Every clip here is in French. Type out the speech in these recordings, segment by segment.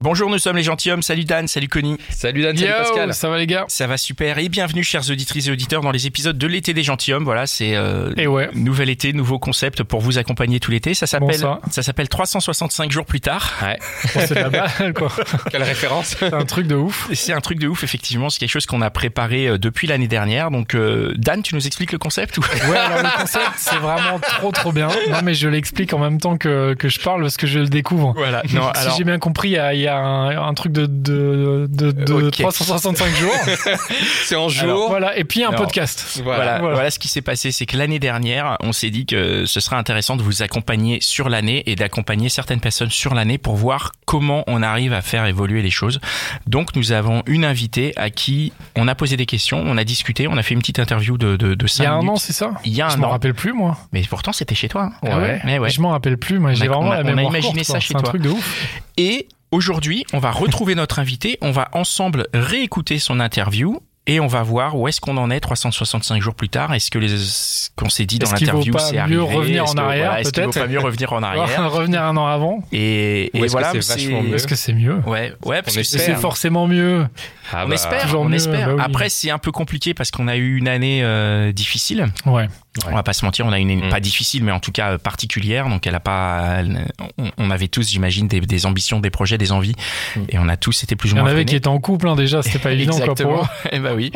Bonjour, nous sommes les gentilshommes. Salut Dan, salut Connie. Salut Dan, salut Pascal. ça va les gars Ça va super et bienvenue chers auditrices et auditeurs dans les épisodes de l'été des gentilshommes. Voilà, c'est euh, Et ouais. nouvel été, nouveau concept pour vous accompagner tout l'été. Ça s'appelle Bon, ça s'appelle 365 jours plus tard. Ouais, Bon, c'est de la balle quoi. quelle référence. C'est un truc de ouf. Et C'est un truc de ouf effectivement, c'est quelque chose qu'on a préparé euh, depuis l'année dernière. Donc euh, Dan, tu nous expliques le concept ou Ouais, alors le concept c'est vraiment trop trop bien. Non mais je l'explique en même temps que, que je parle parce que je le découvre. Voilà. Non, si alors j'ai bien compris, il y a, il y a un, un truc de, de, de, de Ok. 365 jours. C'est en jour. Alors, Voilà, et puis un Alors, podcast. Voilà, Voilà. voilà. ce qui s'est passé, c'est que l'année dernière, on s'est dit que ce serait intéressant de vous accompagner sur l'année et d'accompagner certaines personnes sur l'année pour voir comment on arrive à faire évoluer les choses. Donc nous avons une invitée à qui on a posé des questions, on a discuté, on a fait une petite interview de, de, de Il y 5 a un an, c'est ça Il y a Je un m'en rappelle plus moi. Mais pourtant c'était chez toi. hein. Ah ouais Mais ouais. Je m'en rappelle plus, moi j'ai vraiment on a- la on a mémoire imaginé courte, ça chez C'est un toi. truc de ouf. Et aujourd'hui, on va retrouver notre invité, on va ensemble réécouter son interview. Et on va voir où est-ce qu'on en est 365 jours plus tard. Est-ce que les ce qu'on s'est dit dans Est-ce qu'il vaut l'interview c'est mieux arrivé? revenir Est-ce en que- arrière, voilà, Est-ce qu'il vaut peut-être? pas mieux revenir en arrière? Revenir un an avant? Et, est-ce que voilà, c'est c'est- vachement mieux Est-ce que c'est mieux? Ouais, ouais, parce que C'est c'est forcément mieux. Ah on bah, espère, on mieux, espère. bah oui. Après, c'est un peu compliqué parce qu'on a eu une année euh, difficile. Ouais. On va pas se mentir, on a eu une année Mm. pas difficile, mais en tout cas euh, particulière. Donc, elle a pas. elle- on, on avait tous, j'imagine, des, des ambitions, des projets, des envies, Mm. et on a tous été plus ou Il y en moins. avait qui étaient en couple hein, déjà, c'était pas évident quoi pour Exactement. eux. Eh ben oui.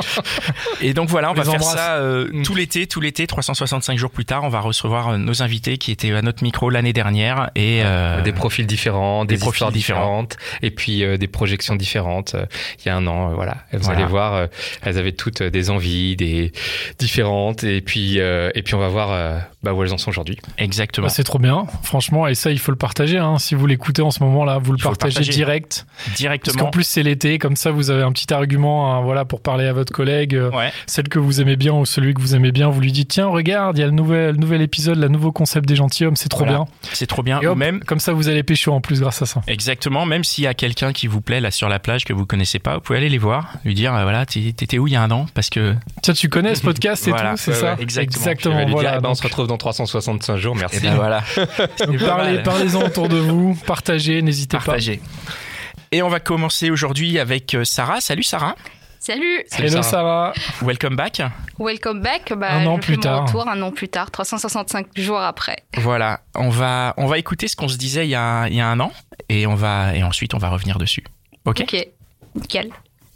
Et donc voilà, on va faire ça euh, Mm. tout l'été, tout l'été, 365 jours plus tard. On va recevoir nos invités qui étaient à notre micro l'année dernière et euh, Des profils différents, des, des profils histoires différents. différentes, et puis euh, des projections différentes. euh, il y a un an, euh, voilà. Voilà. allez voir, euh, elles avaient toutes euh, des envies, des différentes, et puis euh, et puis on va voir euh, bah, où elles en sont aujourd'hui. exactement. Bah, c'est trop bien, franchement, et ça il faut le partager. Hein. Si vous l'écoutez en ce moment-là, vous le partagez partager. direct. Parce Directement. qu'en plus c'est l'été, comme ça vous avez un petit argument, hein, voilà, pour parler à votre collègue, Ouais. celle que vous aimez bien ou celui que vous aimez bien, vous lui dites tiens regarde, il y a le nouvel, le nouvel épisode, le nouveau concept des gentilshommes, c'est trop Voilà. bien. C'est trop bien. Et hop, même comme ça vous allez pécho en plus grâce à ça. Exactement, même s'il y a quelqu'un qui vous plaît là sur la plage que vous connaissez pas, vous pouvez aller les voir, lui dire euh, voilà, t'étais où il y a un an? Parce que Tiens, tu connais ce podcast et Voilà. tout, c'est Ouais, ça? ouais, exactement. Exactement, Je vais lui voilà. dire, eh ben, on se retrouve dans 365 jours, merci. et ben voilà, parlez, parlez-en autour de vous, partagez, n'hésitez pas. partagez. Et on va commencer aujourd'hui avec euh, Sarah. Salut Sarah, Salut, Salut, Hello Sarah. Sarah. welcome back. welcome back. Bah, Un an plus tard. Retour, un an plus tard, 365 jours après. Voilà, on va on va écouter ce qu'on se disait il y a il y a un an et on va et ensuite on va revenir dessus. Ok? Ok, nickel.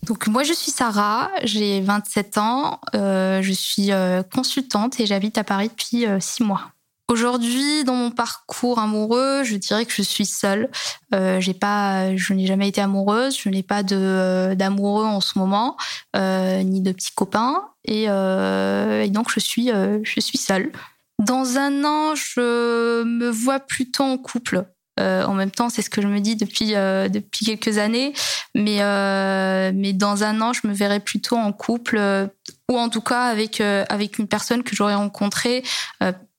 Donc moi je suis Sarah, j'ai 27 ans, euh, je suis euh, consultante et j'habite à Paris depuis 6 mois. Aujourd'hui, dans mon parcours amoureux, je dirais que je suis seule. Euh, j'ai pas, je n'ai jamais été amoureuse, je n'ai pas de euh, d'amoureux en ce moment, euh, ni de petits copains, et, euh, et donc je suis, euh, je suis seule. Dans un an, je me vois plutôt en couple. Euh, en même temps, c'est ce que je me dis depuis euh, depuis quelques années. Mais euh, mais dans un an, je me verrai plutôt en couple ou en tout cas avec avec une personne que j'aurais rencontrée.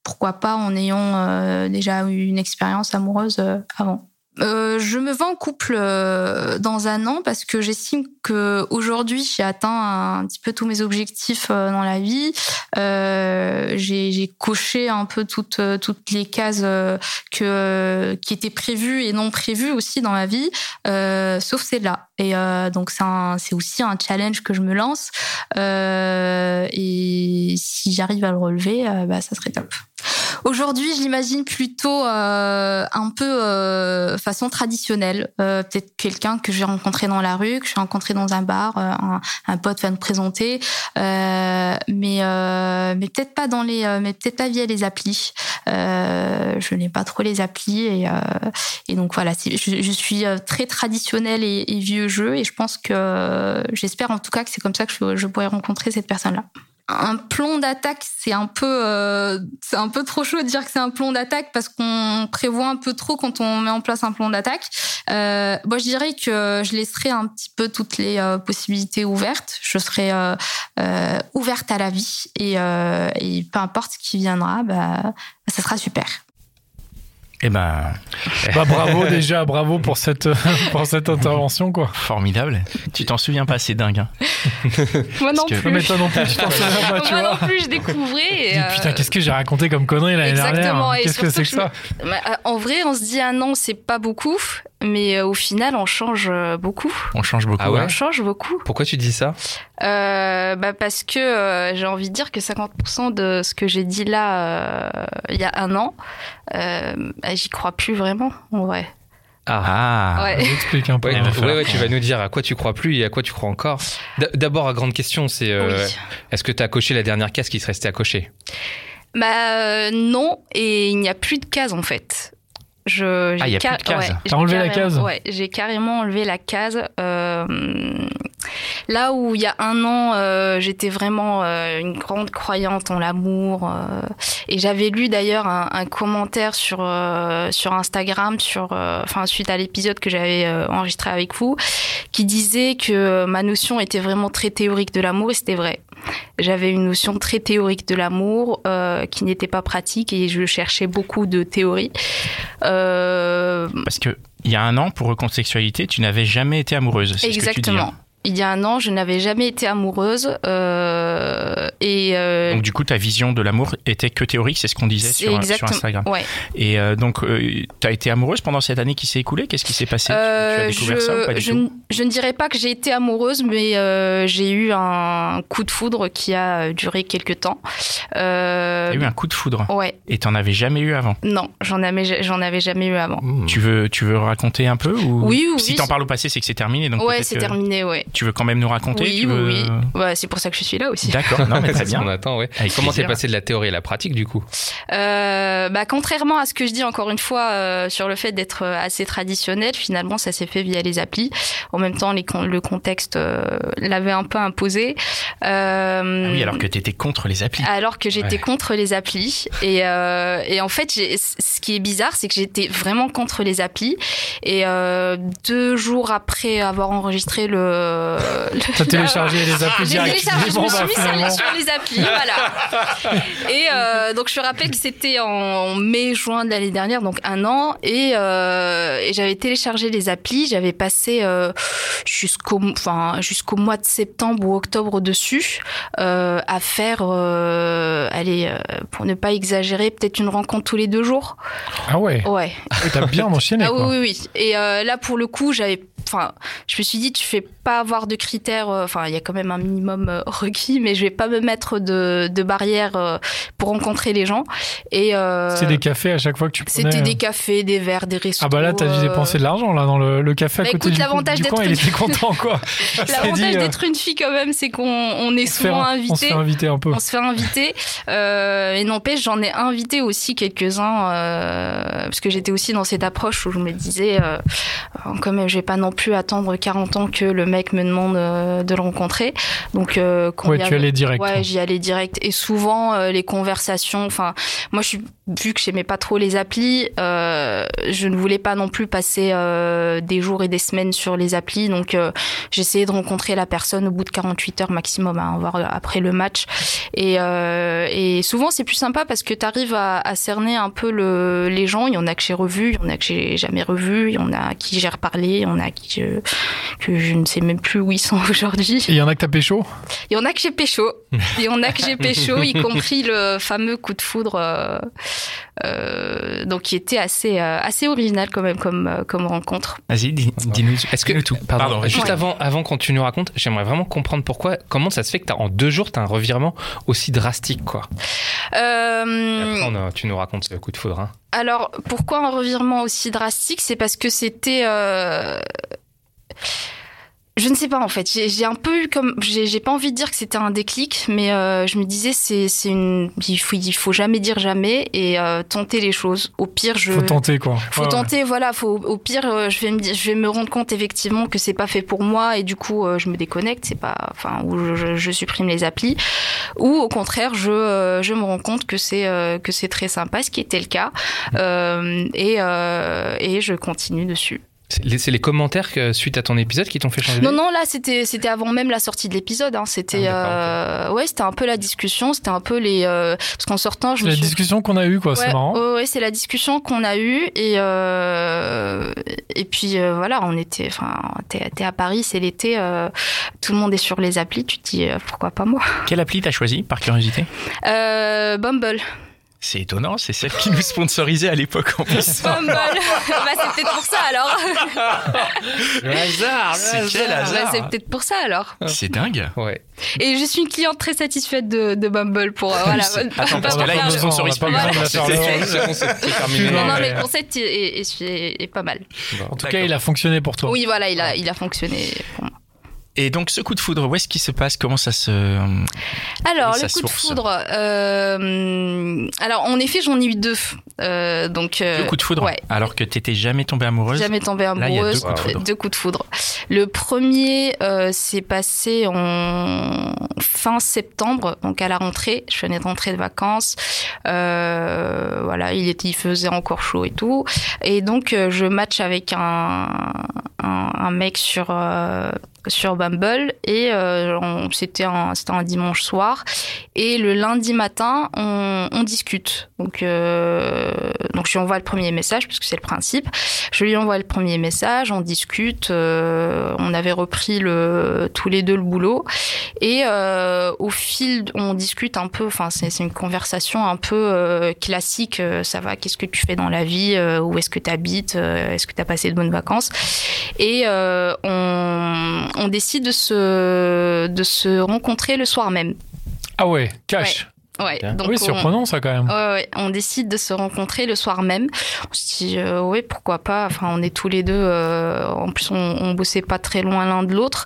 pourquoi pas en ayant déjà eu une expérience amoureuse avant. Euh, je me vois en couple euh, dans un an parce que j'estime que aujourd'hui j'ai atteint un petit peu tous mes objectifs euh, dans la vie. J'ai coché un peu toutes toutes les cases que qui étaient prévues et non prévues aussi dans ma vie, sauf celle-là. Et donc c'est aussi un challenge que je me lance. Et si j'arrive à le relever, bah ça serait top. Aujourd'hui, je l'imagine plutôt euh, un peu euh, façon traditionnelle. Euh, Peut-être quelqu'un que j'ai rencontré dans la rue, que j'ai rencontré dans un bar, euh, un, un pote va me présenter, euh, mais euh, mais peut-être pas dans les, mais peut-être pas via les applis. Je n'ai pas trop les applis et et donc voilà, je, suis très traditionnelle et, vieux jeu et je pense que j'espère en tout cas que c'est comme ça que je, je pourrais rencontrer cette personne-là un plan d'attaque, c'est un peu, euh, c'est un peu trop chaud de dire que c'est un plan d'attaque parce qu'on prévoit un peu trop quand on met en place un plan d'attaque. Euh, moi, je dirais que je laisserai un petit peu toutes les euh, possibilités ouvertes. Je serai euh, euh, ouverte à la vie et, et peu importe ce qui viendra, bah, ça sera super. Eh ben, Bah, bravo déjà, bravo pour cette, pour cette intervention, quoi. formidable. Tu t'en souviens pas, c'est dingue. hein. Moi non que- Non, mais plus. toi non plus, tu t'en souviens pas, tu Moi vois. non plus, je découvrais. et, euh, putain, qu'est-ce que j'ai raconté comme connerie l'année Exactement, dernière et Qu'est-ce que c'est que ça Bah, en vrai, on se dit un an, c'est pas beaucoup, mais euh, au final, on change euh, beaucoup. On change beaucoup. Ah ouais On change beaucoup. Pourquoi tu dis ça? Euh, bah parce que euh, j'ai envie de dire que 50% de ce que j'ai dit là euh, il y a un an, euh, j'y crois plus vraiment en vrai. Ah, Ouais. J'explique un peu. Ouais, ouais, tu vas nous dire à quoi tu crois plus et à quoi tu crois encore. D'abord, la grande question, c'est euh, Oui. est-ce que tu as coché la dernière case qui se restait à cocher? Bah euh, non, et il n'y a plus de cases en fait. Je, Ah, il plus de ouais, T'as enlevé la carrément- case Ouais, j'ai carrément enlevé la case. Euh, là où il y a un an, euh, j'étais vraiment euh, une grande croyante en l'amour. euh, et j'avais lu d'ailleurs un, un commentaire sur sur Instagram, sur, enfin suite à l'épisode que j'avais enregistré avec vous, qui disait que ma notion était vraiment très théorique de l'amour et c'était vrai. J'avais une notion très théorique de l'amour euh, qui n'était pas pratique et je cherchais beaucoup de théories. Euh, parce que il y a un an, pour recontextualité, tu n'avais jamais été amoureuse. C'est ce que tu dis. exactement. hein. Il y a un an, je n'avais jamais été amoureuse euh, et euh, Donc du coup, ta vision de l'amour était que théorique, c'est ce qu'on disait sur, Instagram. Ouais. Et euh, donc, tu as été amoureuse pendant cette année qui s'est écoulée? Qu'est-ce qui s'est passé? Tu- Tu, as découvert je, ça ou pas du je, tout? ne- je ne dirais pas que j'ai été amoureuse, mais j'ai eu un coup de foudre qui a duré quelques temps. Euh, T'as eu un coup de foudre? Ouais, et t'en avais jamais eu avant? non, j'en avais, j'en avais jamais eu avant. Tu veux, tu veux raconter un peu ou Oui, oui, Si oui, t'en parles au passé, c'est que c'est terminé. Donc ouais, c'est terminé, ouais. Tu veux quand même nous raconter Oui, veux... oui. Ouais, c'est pour ça que je suis là aussi. D'accord, non mais très C'est ce bien. qu'on attend, ouais. Avec Comment t'es passé de la théorie à la pratique du coup? Euh, bah, contrairement à ce que je dis encore une fois euh, sur le fait d'être euh, assez traditionnel, finalement, ça s'est fait via les applis. En même temps, les con- le contexte euh, l'avait un peu imposé. Euh, Ah oui, alors que t'étais contre les applis. alors que j'étais Ouais. contre les applis et, euh, et en fait ce qui est bizarre c'est que j'étais vraiment contre les applis et euh, deux jours après avoir enregistré le, le- T'as téléchargé les applis j'ai téléchargé, je me suis bah, mis sur les, applis, voilà. Et euh, donc je me rappelle que c'était en mai-juin de l'année dernière, donc un an, et, euh, et j'avais téléchargé les applis, j'avais passé euh, jusqu'au, enfin jusqu'au mois de septembre ou octobre dessus euh, à faire, euh, allez, euh, pour ne pas exagérer, peut-être une rencontre tous les deux jours. Ah ouais, Ouais. T'as bien enchaîné, Ah oui, oui, oui. Et euh, là, pour le coup, j'avais. Enfin, je me suis dit, tu fais pas avoir de critères. euh, Enfin, il y a quand même un minimum euh, requis, mais je vais pas me mettre de, de barrières euh, pour rencontrer les gens. Et euh, C'était des cafés à chaque fois que tu prenais. c'était des cafés, des verres, des restos. Ah bah là, t'as dû dépenser de l'argent, là, dans le, le café à Bah, côté écoute, l'avantage d'être. Il une- était content, quoi. Il s'est L'avantage d'être une fille quand même, c'est qu'on on est on se fait- souvent On se invité. fait inviter un peu. On se fait inviter. Euh, et n'empêche, j'en ai invité aussi quelques-uns, euh, parce que j'étais aussi dans cette approche où je me disais, quand même, je vais pas non plus attendre 40 ans que le mec me demande euh, de le rencontrer. Donc, euh, quand Ouais, tu allais direct. Ouais, j'y allais direct. Et souvent, euh, les conversations, enfin, moi, je suis, vu que j'aimais pas trop les applis, euh, je ne voulais pas non plus passer euh, des jours et des semaines sur les applis. Donc, euh, j'essayais de rencontrer la personne au bout de 48 heures maximum, hein, voire après le match. Et, euh, et souvent, c'est plus sympa parce que tu arrives à, à cerner un peu le, les gens. Il y en a que j'ai revus, il y en a que j'ai jamais revus, il y en a à qui j'ai reparlé, il y en a qui je, que je ne sais même plus où ils sont aujourd'hui. Et il y en a que t'as pécho? Il y en a que j'ai pécho. Il y en a que j'ai pécho, y compris le fameux coup de foudre. Euh, euh, donc qui était assez assez original quand même comme comme rencontre. Vas-y, dis-nous. Est-ce que tout Pardon, juste Ouais. avant, avant quand tu nous racontes, j'aimerais vraiment comprendre pourquoi, comment ça se fait que t'as, en deux jours, tu as un revirement aussi drastique, quoi. Et Euh, après, on a- tu nous racontes ce coup de foudre. Hein. Alors, pourquoi un revirement aussi drastique? C'est parce que c'était. Je ne sais pas en fait. J'ai un peu eu comme. J'ai pas envie de dire que c'était un déclic, mais euh, je me disais c'est c'est une. Il faut il faut jamais dire jamais et euh, tenter les choses. Au pire, je. Faut tenter, quoi. Faut Ouais, ouais. tenter, voilà. Faut, au pire, euh, je vais me, je vais me rendre compte effectivement que c'est pas fait pour moi et du coup, euh, je me déconnecte. C'est pas, enfin, ou je, je- je supprime les applis, ou au contraire, je, euh, je me rends compte que c'est, euh, que c'est très sympa, ce qui était le cas, euh, et, euh, et je continue dessus. C'est les, commentaires que, suite à ton épisode qui t'ont fait changer Non, non, là, c'était, c'était avant même la sortie de l'épisode. Hein. C'était, Ah, euh, ouais, c'était un peu la discussion. C'était un peu les, euh, parce qu'en sortant, je C'est me la suis discussion qu'on a eue, quoi. C'est marrant. ouais, ouais, c'est la discussion qu'on a eue et euh, et puis euh, voilà, on était, enfin, t'es, t'es à Paris, c'est l'été, euh, tout le monde est sur les applis, tu te dis euh, pourquoi pas moi? Quelle appli t'as choisi par curiosité? Euh, Bumble. C'est étonnant, c'est celle qui nous sponsorisait à l'époque en plus. Bumble. bah c'est peut-être pour ça alors. Le hasard, C'est quel hasard Bah, c'est peut-être pour ça alors. C'est dingue. Ouais. Et je suis une cliente très satisfaite de, de Bumble pour euh, voilà. Attends, parce que là, il faire nous le- sponsorise on plus. va pas. Non, non, mais le concept est, est- est- est pas mal. En tout cas, il a fonctionné pour toi. Oui, voilà, il a, il a fonctionné pour moi. Et donc, ce coup de foudre, où est-ce qu'il se passe? Comment ça se. Alors, le coup de foudre. euh, alors, en effet, j'en ai eu deux. Euh, donc, euh, Deux coups de foudre? Ouais. Alors que t'étais jamais tombée amoureuse? Jamais tombée Là, amoureuse. deux coups de foudre. Deux coups de foudre. Le premier euh, s'est passé en fin septembre, donc à la rentrée. Je venais de rentrer de vacances. Euh, voilà, il, était, il faisait encore chaud et tout. Et donc, euh, je match avec un, un, un mec sur, euh, sur Bumble. Et euh, c'était un, un dimanche soir. Et le lundi matin, on, on discute. Donc, euh, donc, je lui envoie le premier message, puisque c'est le principe. Je lui envoie le premier message, on discute. euh, on avait repris le, tous les deux le boulot. Et euh, au fil, on discute un peu. Enfin, c'est une conversation un peu euh, classique. euh, ça va Qu'est-ce que tu fais dans la vie Où est-ce que tu habites Est-ce que tu as passé de bonnes vacances? Et on, on décide de se, de se rencontrer le soir même. Ah ouais, cash. Ouais, donc oui, on- surprenant ça quand même. Ouais, ouais, on décide de se rencontrer le soir même. On se dit, euh, ouais, pourquoi pas? Enfin, on est tous les deux. euh, en plus, on, on bossait pas très loin l'un de l'autre.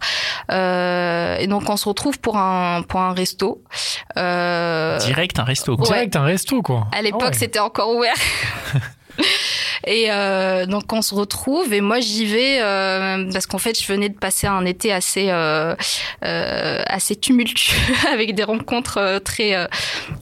Euh, et donc, on se retrouve pour un pour un resto. Euh, Direct un resto. quoi. Direct un resto quoi. à l'époque, Ah ouais. c'était encore ouvert. Et euh, donc on se retrouve et moi j'y vais euh, parce qu'en fait je venais de passer un été assez euh, euh, assez tumultueux avec des rencontres très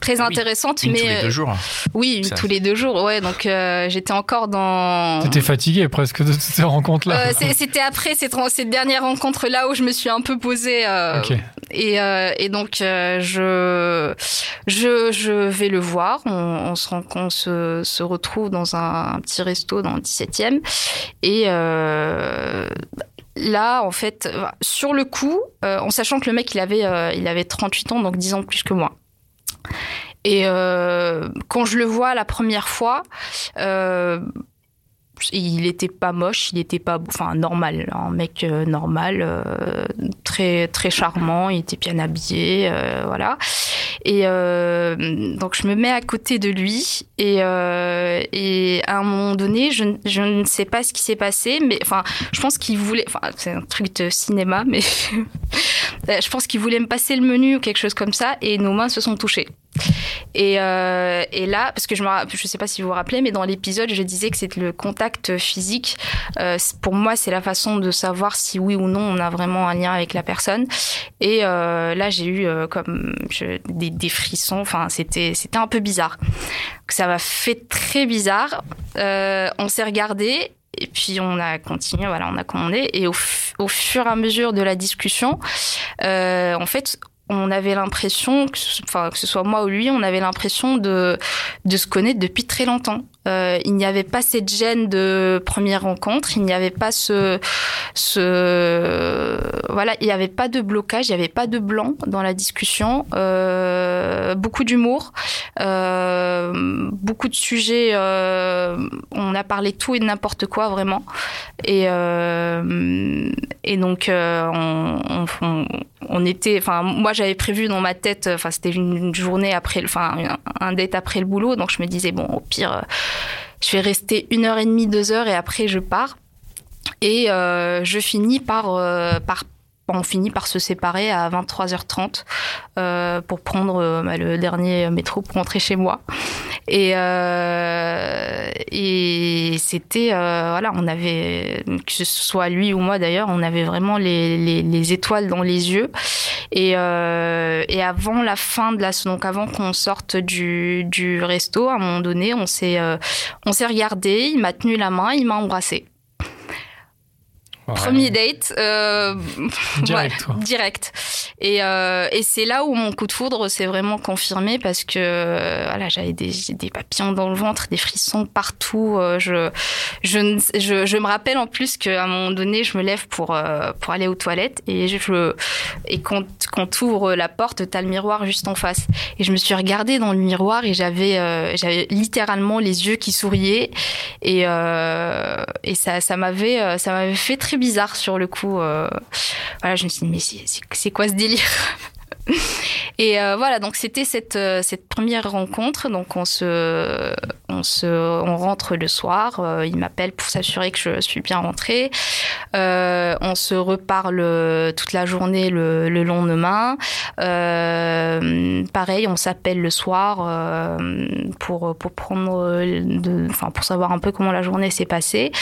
très Ah oui, intéressantes Une mais tous les deux jours. oui Ça. tous les deux jours ouais donc euh, j'étais encore dans T'étais fatigué presque de toutes ces rencontres là. Euh, c'était après cette, ren- cette dernière rencontre là où je me suis un peu posée euh, ok. Et, euh, et donc euh, je, je je vais le voir. On, se on se, se retrouve dans un, petit resto dans le 17e et euh, là en fait sur le coup, en sachant que le mec il avait il avait 38 ans donc 10 ans plus que moi. Et quand je le vois la première fois, il était pas moche, il était pas, enfin normal, un mec euh, normal, euh, très très charmant, il était bien habillé, euh, voilà. Et donc je me mets à côté de lui et à un moment donné, je, je ne sais pas ce qui s'est passé, mais enfin je pense qu'il voulait, enfin c'est un truc de cinéma, mais je pense qu'il voulait me passer le menu ou quelque chose comme ça, et nos mains se sont touchées. Et, euh, et là, parce que je je sais pas si vous vous rappelez, mais dans l'épisode, je disais que c'est le contact physique. Euh, pour moi, c'est la façon de savoir si oui ou non on a vraiment un lien avec la personne. Et euh, là, j'ai eu comme des, frissons. Enfin, c'était c'était un peu bizarre. Ça m'a fait très bizarre. On s'est regardé. Et puis on a continué, voilà, on a commandé. Et au, fu- au fur et à mesure de la discussion, en fait, on avait l'impression, que enfin, que ce soit moi ou lui, on avait l'impression de, de se connaître depuis très longtemps. Euh, il n'y avait pas cette gêne de première rencontre, il n'y avait pas ce, ce, voilà, il n'y avait pas de blocage, il n'y avait pas de blanc dans la discussion. Euh, beaucoup d'humour, beaucoup de sujets. Euh, on a parlé tout et n'importe quoi vraiment. Et euh, et donc euh, on, on, était, enfin moi j'avais prévu dans ma tête, enfin c'était une journée après, enfin un date après le boulot, donc je me disais bon au pire je vais rester une heure et demie, deux heures et après je pars. Et euh, je finis euh, par on finit par se séparer à 23h30 euh, pour prendre euh, bah, le dernier métro pour rentrer chez moi. Et, euh, et c'était, euh, voilà, on avait, que ce soit lui ou moi d'ailleurs, on avait vraiment les, les, les étoiles dans les yeux. Et, euh, et avant la fin de la, donc avant qu'on sorte du, du resto, à un moment donné, on s'est, on s'est regardé, il m'a tenu la main, il m'a embrassé. Ouais. Premier date, euh, Direct, ouais, direct. Et, euh, et c'est là où mon coup de foudre s'est vraiment confirmé parce que euh, voilà, j'avais des, papillons dans le ventre, des frissons partout. euh, je, je, je, je me rappelle en plus qu'à un moment donné, je me lève pour, euh, pour aller aux toilettes et, je, et quand, quand ouvre la porte, t'as le miroir juste en face. Et je me suis regardée dans le miroir et j'avais euh, j'avais littéralement les yeux qui souriaient et, euh, et ça, ça m'avait ça m'avait fait très bizarre sur le coup. euh. voilà, je me suis dit mais c'est- quoi ce délire? Et euh, voilà, donc c'était cette, euh, cette première rencontre. Donc on se, on se, on rentre le soir. euh, il m'appelle pour s'assurer que je suis bien rentrée. On se reparle toute la journée le, le lendemain. Pareil, on s'appelle le soir pour pour prendre, pour savoir un peu comment la journée s'est passée.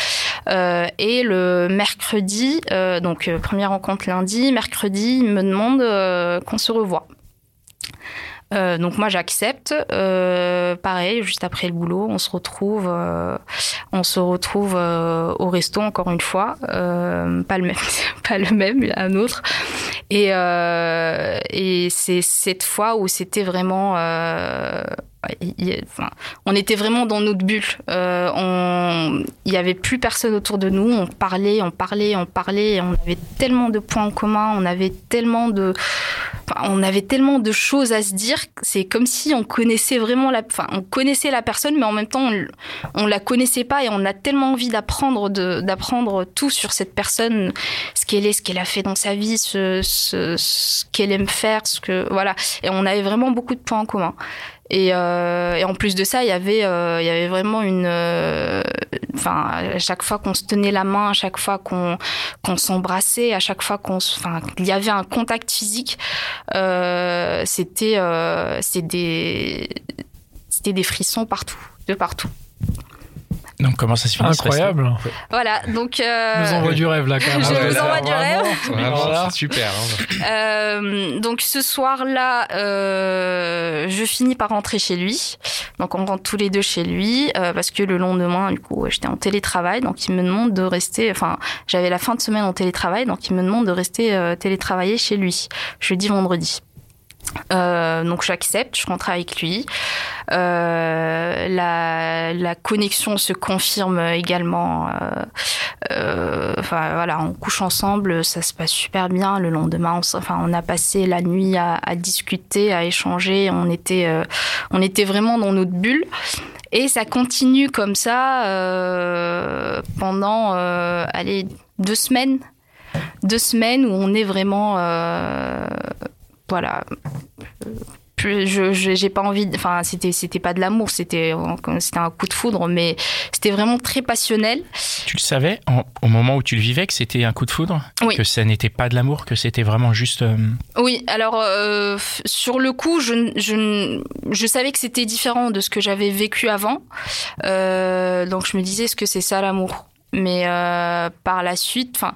Et le mercredi, donc première rencontre lundi, mercredi, il me demande qu'on se revoie. Euh, donc moi j'accepte. Euh, pareil, juste après le boulot, on se retrouve, euh, on se retrouve au resto encore une fois, pas le même, pas le même, un autre. Et c'est cette fois où c'était vraiment, on était vraiment dans notre bulle. Euh, on, il y avait plus personne autour de nous. On parlait, on parlait, on parlait. on avait tellement de points en commun. On avait tellement de, enfin, on avait tellement de choses à se dire. C'est comme si on connaissait vraiment la, enfin, on connaissait la personne, mais en même temps, on, on la connaissait pas et on a tellement envie d'apprendre, d'apprendre tout sur cette personne, ce qu'elle est, ce qu'elle a fait dans sa vie, ce, ce, ce qu'elle aime faire, ce que, voilà. Et on avait vraiment beaucoup de points en commun. Et, euh, et en plus de ça, il y avait, euh, il y avait vraiment une, euh, enfin, à chaque fois qu'on se tenait la main, à chaque fois qu'on qu'on s'embrassait, à chaque fois qu'on, enfin, il y avait un contact physique. Euh, c'était, euh, des, c'était des frissons partout, de partout. Donc comment ça se finit Incroyable. Voilà, donc. Euh, nous envoie du rêve là quand même. Je Ah vous là, envoie du. Vraiment, Voilà. super. hein. Euh, donc ce soir-là, euh, je finis par rentrer chez lui. Donc on rentre tous les deux chez lui euh, parce que le lendemain, du coup, j'étais en télétravail, donc il me demande de rester. Enfin, j'avais la fin de semaine en télétravail, donc il me demande de rester euh, télétravailler chez lui, jeudi, vendredi. Euh, donc j'accepte, je rentre avec lui. Euh, la, connexion se confirme également. Euh, euh, enfin voilà, on couche ensemble, ça se passe super bien. Le lendemain, on, enfin, on a passé la nuit à, à discuter, à échanger. On était, on était vraiment dans notre bulle. Et ça continue comme ça pendant, allez, deux semaines. Deux semaines où on est vraiment, voilà. Je j'ai pas envie enfin c'était c'était pas de l'amour c'était c'était un coup de foudre mais c'était vraiment très passionnel Tu le savais en- au moment où tu le vivais que c'était un coup de foudre? Oui. Que ça n'était pas de l'amour, que c'était vraiment juste... euh, Oui, alors euh, sur le coup, je, je, je savais que c'était différent de ce que j'avais vécu avant. Euh, donc je me disais, est-ce que c'est ça l'amour? Mais par la suite, enfin.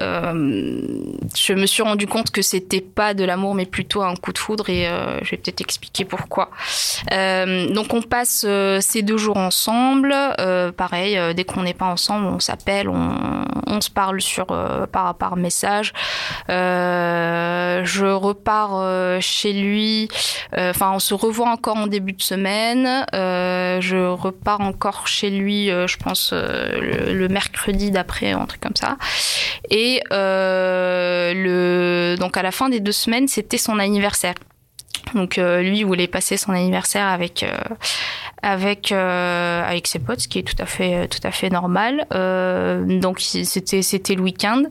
Euh, je me suis rendu compte que c'était pas de l'amour mais plutôt un coup de foudre et euh, je vais peut-être expliquer pourquoi. Euh, donc on passe ces deux jours ensemble, pareil, dès qu'on n'est pas ensemble, on s'appelle, on, se parle sur par par message. je repars chez lui. Enfin, on se revoit encore en début de semaine. je repars encore chez lui. je pense le, le, mercredi d'après, un truc comme ça. Et le donc à la fin des deux semaines, c'était son anniversaire. Donc euh, lui voulait passer son anniversaire avec euh, avec euh, avec ses potes, ce qui est tout à fait tout à fait normal. donc c'était c'était le week-end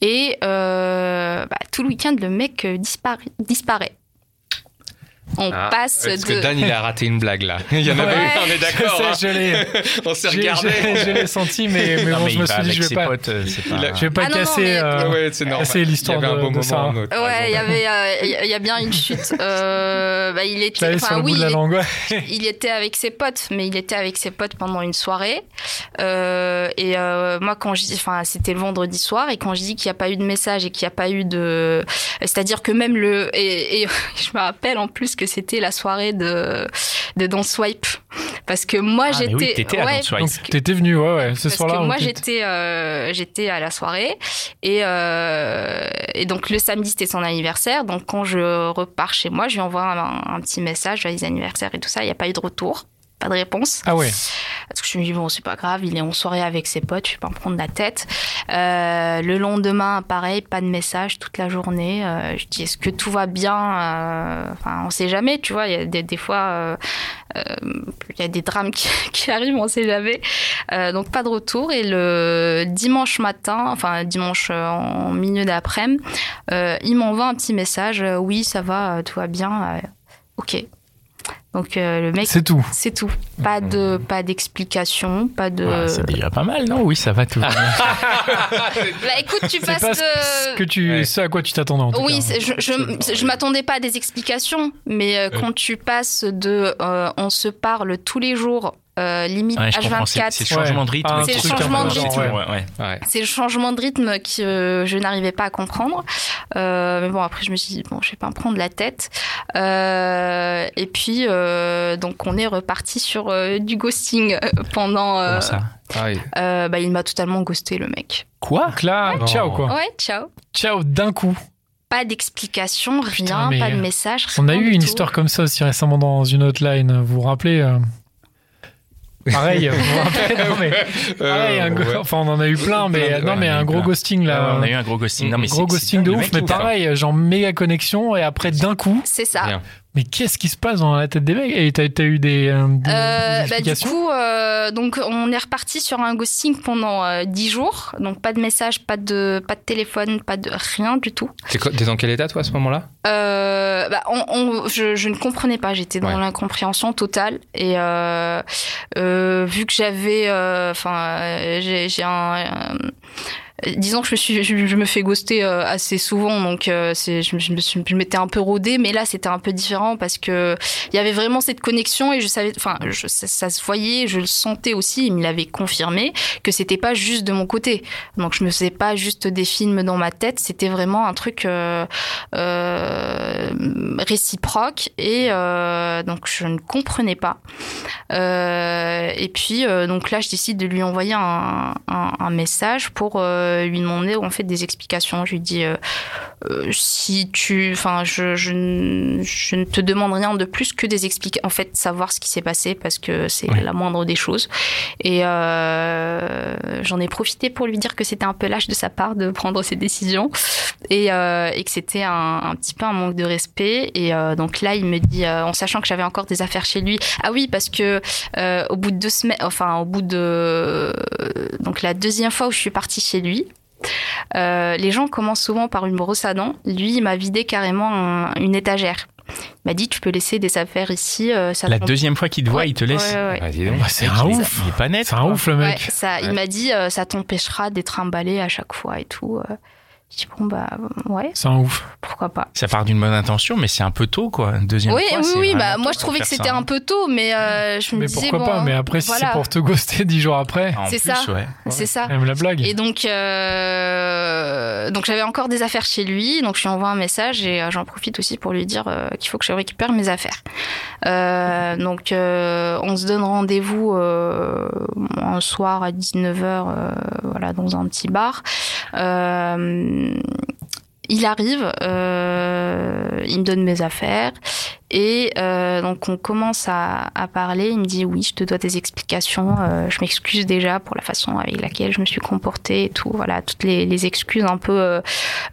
et bah, tout le week-end le mec disparaît. On ah, passe parce de. que Dan, il a raté une blague là. Il y en avait Ouais. une, on est d'accord. hein. Je l'ai, on s'est regardé. j'ai- je l'ai senti, mais, mais Non, bon, mais je il me va suis dit, avec je vais ses pas, potes, euh, pas- a- je vais pas Ah casser. mais- euh, ouais, c'est normal. c'est l'histoire Il y avait un de- beau de moment. ça. autre, Ouais, il y avait, euh, il y a- il y a bien une chute. Euh, bah, il Je était, enfin le oui, bout de la il, langue. ouais. il était avec ses potes, mais il était avec ses potes pendant une soirée. Euh, et euh, moi, quand je dis, enfin, c'était le vendredi soir, et quand je dis qu'il n'y a pas eu de message et qu'il n'y a pas eu de, c'est-à-dire que même le, et, et je me rappelle en plus que c'était la soirée de de Don't Swipe, parce que moi Ah, j'étais, oui, t'étais à ouais, t'étais venu, ouais, ouais, ce parce soir-là. que moi j'étais euh, j'étais à la soirée. Et euh, et donc le samedi c'était son anniversaire. Donc quand je repars chez moi je lui envoie un, un petit message joyeux anniversaire et tout ça. Il n'y a pas eu de retour pas de réponse. Ah ouais. parce que je me dis bon c'est pas grave il est en soirée avec ses potes je vais pas me prendre la tête. Euh, le lendemain pareil pas de message toute la journée. Euh, je dis est-ce que tout va bien Euh, enfin on sait jamais tu vois il y a des, des fois il y a des drames qui, qui arrivent on sait jamais. Donc pas de retour. Et le dimanche matin enfin dimanche en milieu d'après-midi il m'envoie un petit message oui ça va tout va bien ok donc euh, le mec C'est tout. c'est tout. Pas de pas d'explication, pas de. Ouais, c'est déjà pas mal, non? Oui, ça va tout. Bah écoute, tu C'est passes pas ce de. que tu, Ouais. ce à quoi tu t'attendais en tout Oui, cas. c'est- je, je, je m'attendais pas à des explications, mais euh, quand tu passes de euh, on se parle tous les jours, euh, limite Ouais, je comprends. C'est H24, c'est le changement de rythme. Ouais, un qui truc est- un peu changement de c'est rythme. tout, ouais, ouais. Ouais. c'est le changement de rythme que euh, je n'arrivais pas à comprendre. Euh, mais bon, après, je me suis dit, bon, je vais pas me prendre la tête. Euh, et puis, euh, donc, on est reparti sur euh, du ghosting euh, pendant. euh, Comment ça Ah oui. euh, bah, il m'a totalement ghosté, le mec. Quoi Donc là, Non. ciao quoi. Ouais, ciao. Ciao d'un coup. Pas d'explication, rien, Putain, pas de euh, message. On a eu une tout. histoire comme ça aussi récemment dans une hotline. Vous vous rappelez euh, Pareil, vous vous rappelez non, mais, pareil, un gros- ouais. enfin on en a eu plein, mais non ouais, mais un gros plein. ghosting là. On a eu un gros ghosting. Non, mais gros c'est- ghosting de ouf, mais pareil, genre méga connexion et après d'un coup, C'est ça. Bien. Mais qu'est-ce qui se passe dans la tête des mecs? Et t'as as eu des, euh, des- des Euh, bah, du coup, euh, donc on est reparti sur un ghosting pendant euh, 10 jours. Donc pas de message, pas de, pas de téléphone, pas de rien du tout. T'es quoi- t'es dans quel état toi à ce moment-là? Euh, bah, on, on- je, je ne comprenais pas, j'étais dans Ouais. l'incompréhension totale. Et euh, euh, vu que j'avais, euh, enfin, euh, j'ai j'ai un, euh, disons que je me suis, je, me fais ghoster euh, assez souvent, donc euh, je, je m'étais un peu rodée, mais là c'était un peu différent parce que il y avait vraiment cette connexion et je savais, enfin, ça, ça se voyait, je le sentais aussi, il me l'avait confirmé que c'était pas juste de mon côté. Donc je me faisais pas juste des films dans ma tête, c'était vraiment un truc. euh, euh, réciproque et euh, donc je ne comprenais pas. Euh, et puis euh, donc là je décide de lui envoyer un, message pour euh, lui demander en fait des explications. Je lui dis euh, si tu, enfin je, je, ne- je ne te demande rien de plus que des explications. En fait savoir ce qui s'est passé parce que c'est Oui. la moindre des choses. Et euh, j'en ai profité pour lui dire que c'était un peu lâche de sa part de prendre ces décisions et, euh, et que c'était un, un petit peu un manque de respect. Et euh, donc là, il me dit, euh, en sachant que j'avais encore des affaires chez lui, ah oui, parce que euh, au bout de deux semaines, enfin au bout de donc la deuxième fois où je suis partie chez lui. Euh, les gens commencent souvent par une brosse à dents. Lui, il m'a vidé carrément un- une étagère. Il m'a dit, tu peux laisser des affaires ici. euh, ça La deuxième fois qu'il te voit, Ouais, il te laisse. ouais, ouais, ouais. Ah, dis donc. Bah, c'est un il est- ouf. Il est pas net. C'est un ouf le Ouais, mec. ça, il m'a dit, euh, ça t'empêchera d'être emballé à chaque fois et tout. Euh. Je dis, bon, bah, ouais, C'est un ouf. pourquoi pas? Ça part d'une bonne intention, mais c'est un peu tôt, quoi. Deuxième Oui, fois, oui, oui, bah, moi je trouvais que c'était ça, un hein. peu tôt, mais euh, je me Mais disais, pourquoi bon, pas Mais après, si c'est pour te ghoster dix jours après, C'est ça. ouais. c'est ça. même la blague. Et donc, euh, donc j'avais encore des affaires chez lui, donc je lui envoie un message et j'en profite aussi pour lui dire qu'il faut que je récupère mes affaires. donc on se donne rendez-vous un soir à 19h, voilà, dans un petit bar. Il arrive, il me donne mes affaires et euh, donc on commence à, à, parler. Il me dit oui, je te dois des explications. Euh, je m'excuse déjà pour la façon avec laquelle je me suis comportée et tout. Voilà, toutes les, les excuses un peu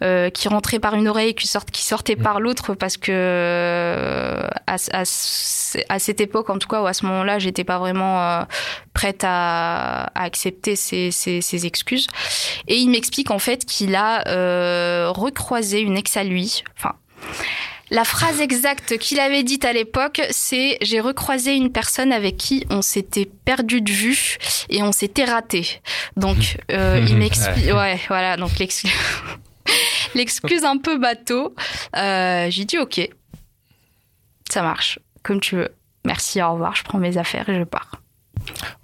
euh, qui rentraient par une oreille et qui, sortent, qui sortaient par l'autre parce que à, à, à, cette époque, en tout cas, ou à ce moment-là, j'étais pas vraiment prête à, à accepter ces, ces, ces, excuses. Et il m'explique en fait qu'il a recroisé une ex à lui. Enfin la phrase exacte qu'il avait dite à l'époque, c'est j'ai recroisé une personne avec qui on s'était perdu de vue et on s'était raté. Donc euh, il m'explique, ouais, voilà, donc l'excuse, l'excuse un peu bateau. Euh, j'ai dit ok, ça marche, comme tu veux. Merci, au revoir. Je prends mes affaires et je pars.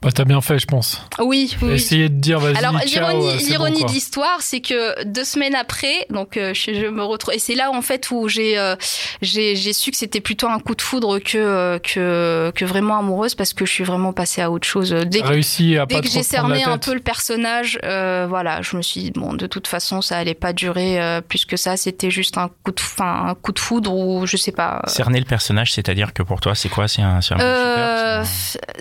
Bah, t'as bien fait, je pense. Oui, oui. Essayer de dire, vas-y. Alors, l'ironie de l'histoire, c'est que deux semaines après, donc euh, je, me retrouve, et c'est là en fait où j'ai euh, j'ai su que c'était plutôt un coup de foudre que euh, que que vraiment amoureuse parce que je suis vraiment passée à autre chose. Dès que, réussi à dès que j'ai cerné un peu le personnage, voilà, je me suis dit bon, de toute façon, ça allait pas durer plus que ça. C'était juste un coup de, fin, un coup de foudre ou je sais pas. Cerner le personnage, c'est-à-dire que pour toi, c'est quoi? C'est un,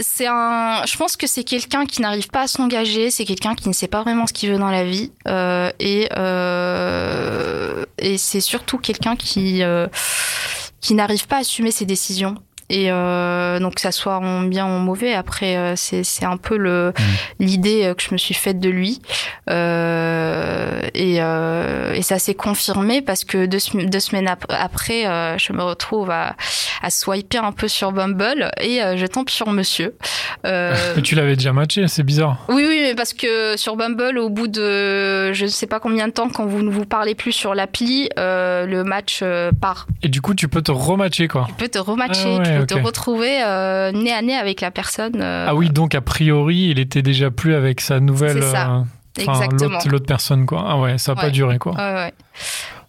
c'est un je pense que c'est quelqu'un qui n'arrive pas à s'engager, c'est quelqu'un qui ne sait pas vraiment ce qu'il veut dans la vie, euh, et euh, et c'est surtout quelqu'un qui euh, qui n'arrive pas à assumer ses décisions. Et euh, donc que ça soit en bien ou en mauvais, après euh, c'est c'est un peu le mm. l'idée euh, que je me suis faite de lui. Euh, et, euh, et ça s'est confirmé parce que deux, deux semaines après, euh, je me retrouve à, à swiper un peu sur Bumble et je tombe sur Monsieur. mais tu l'avais déjà matché, c'est bizarre. Oui oui, mais parce que sur Bumble, au bout de je ne sais pas combien de temps, quand vous ne vous parlez plus sur l'appli, le match part. Et du coup, tu peux te rematcher quoi. Tu peux te rematcher. Ah de retrouver euh, nez à nez avec la personne. Euh, ah oui, donc a priori, il était déjà plus avec sa nouvelle. C'est ça. Euh, l'autre personne, quoi. Ah ouais, ça n'a pas duré, quoi. Ouais, ouais.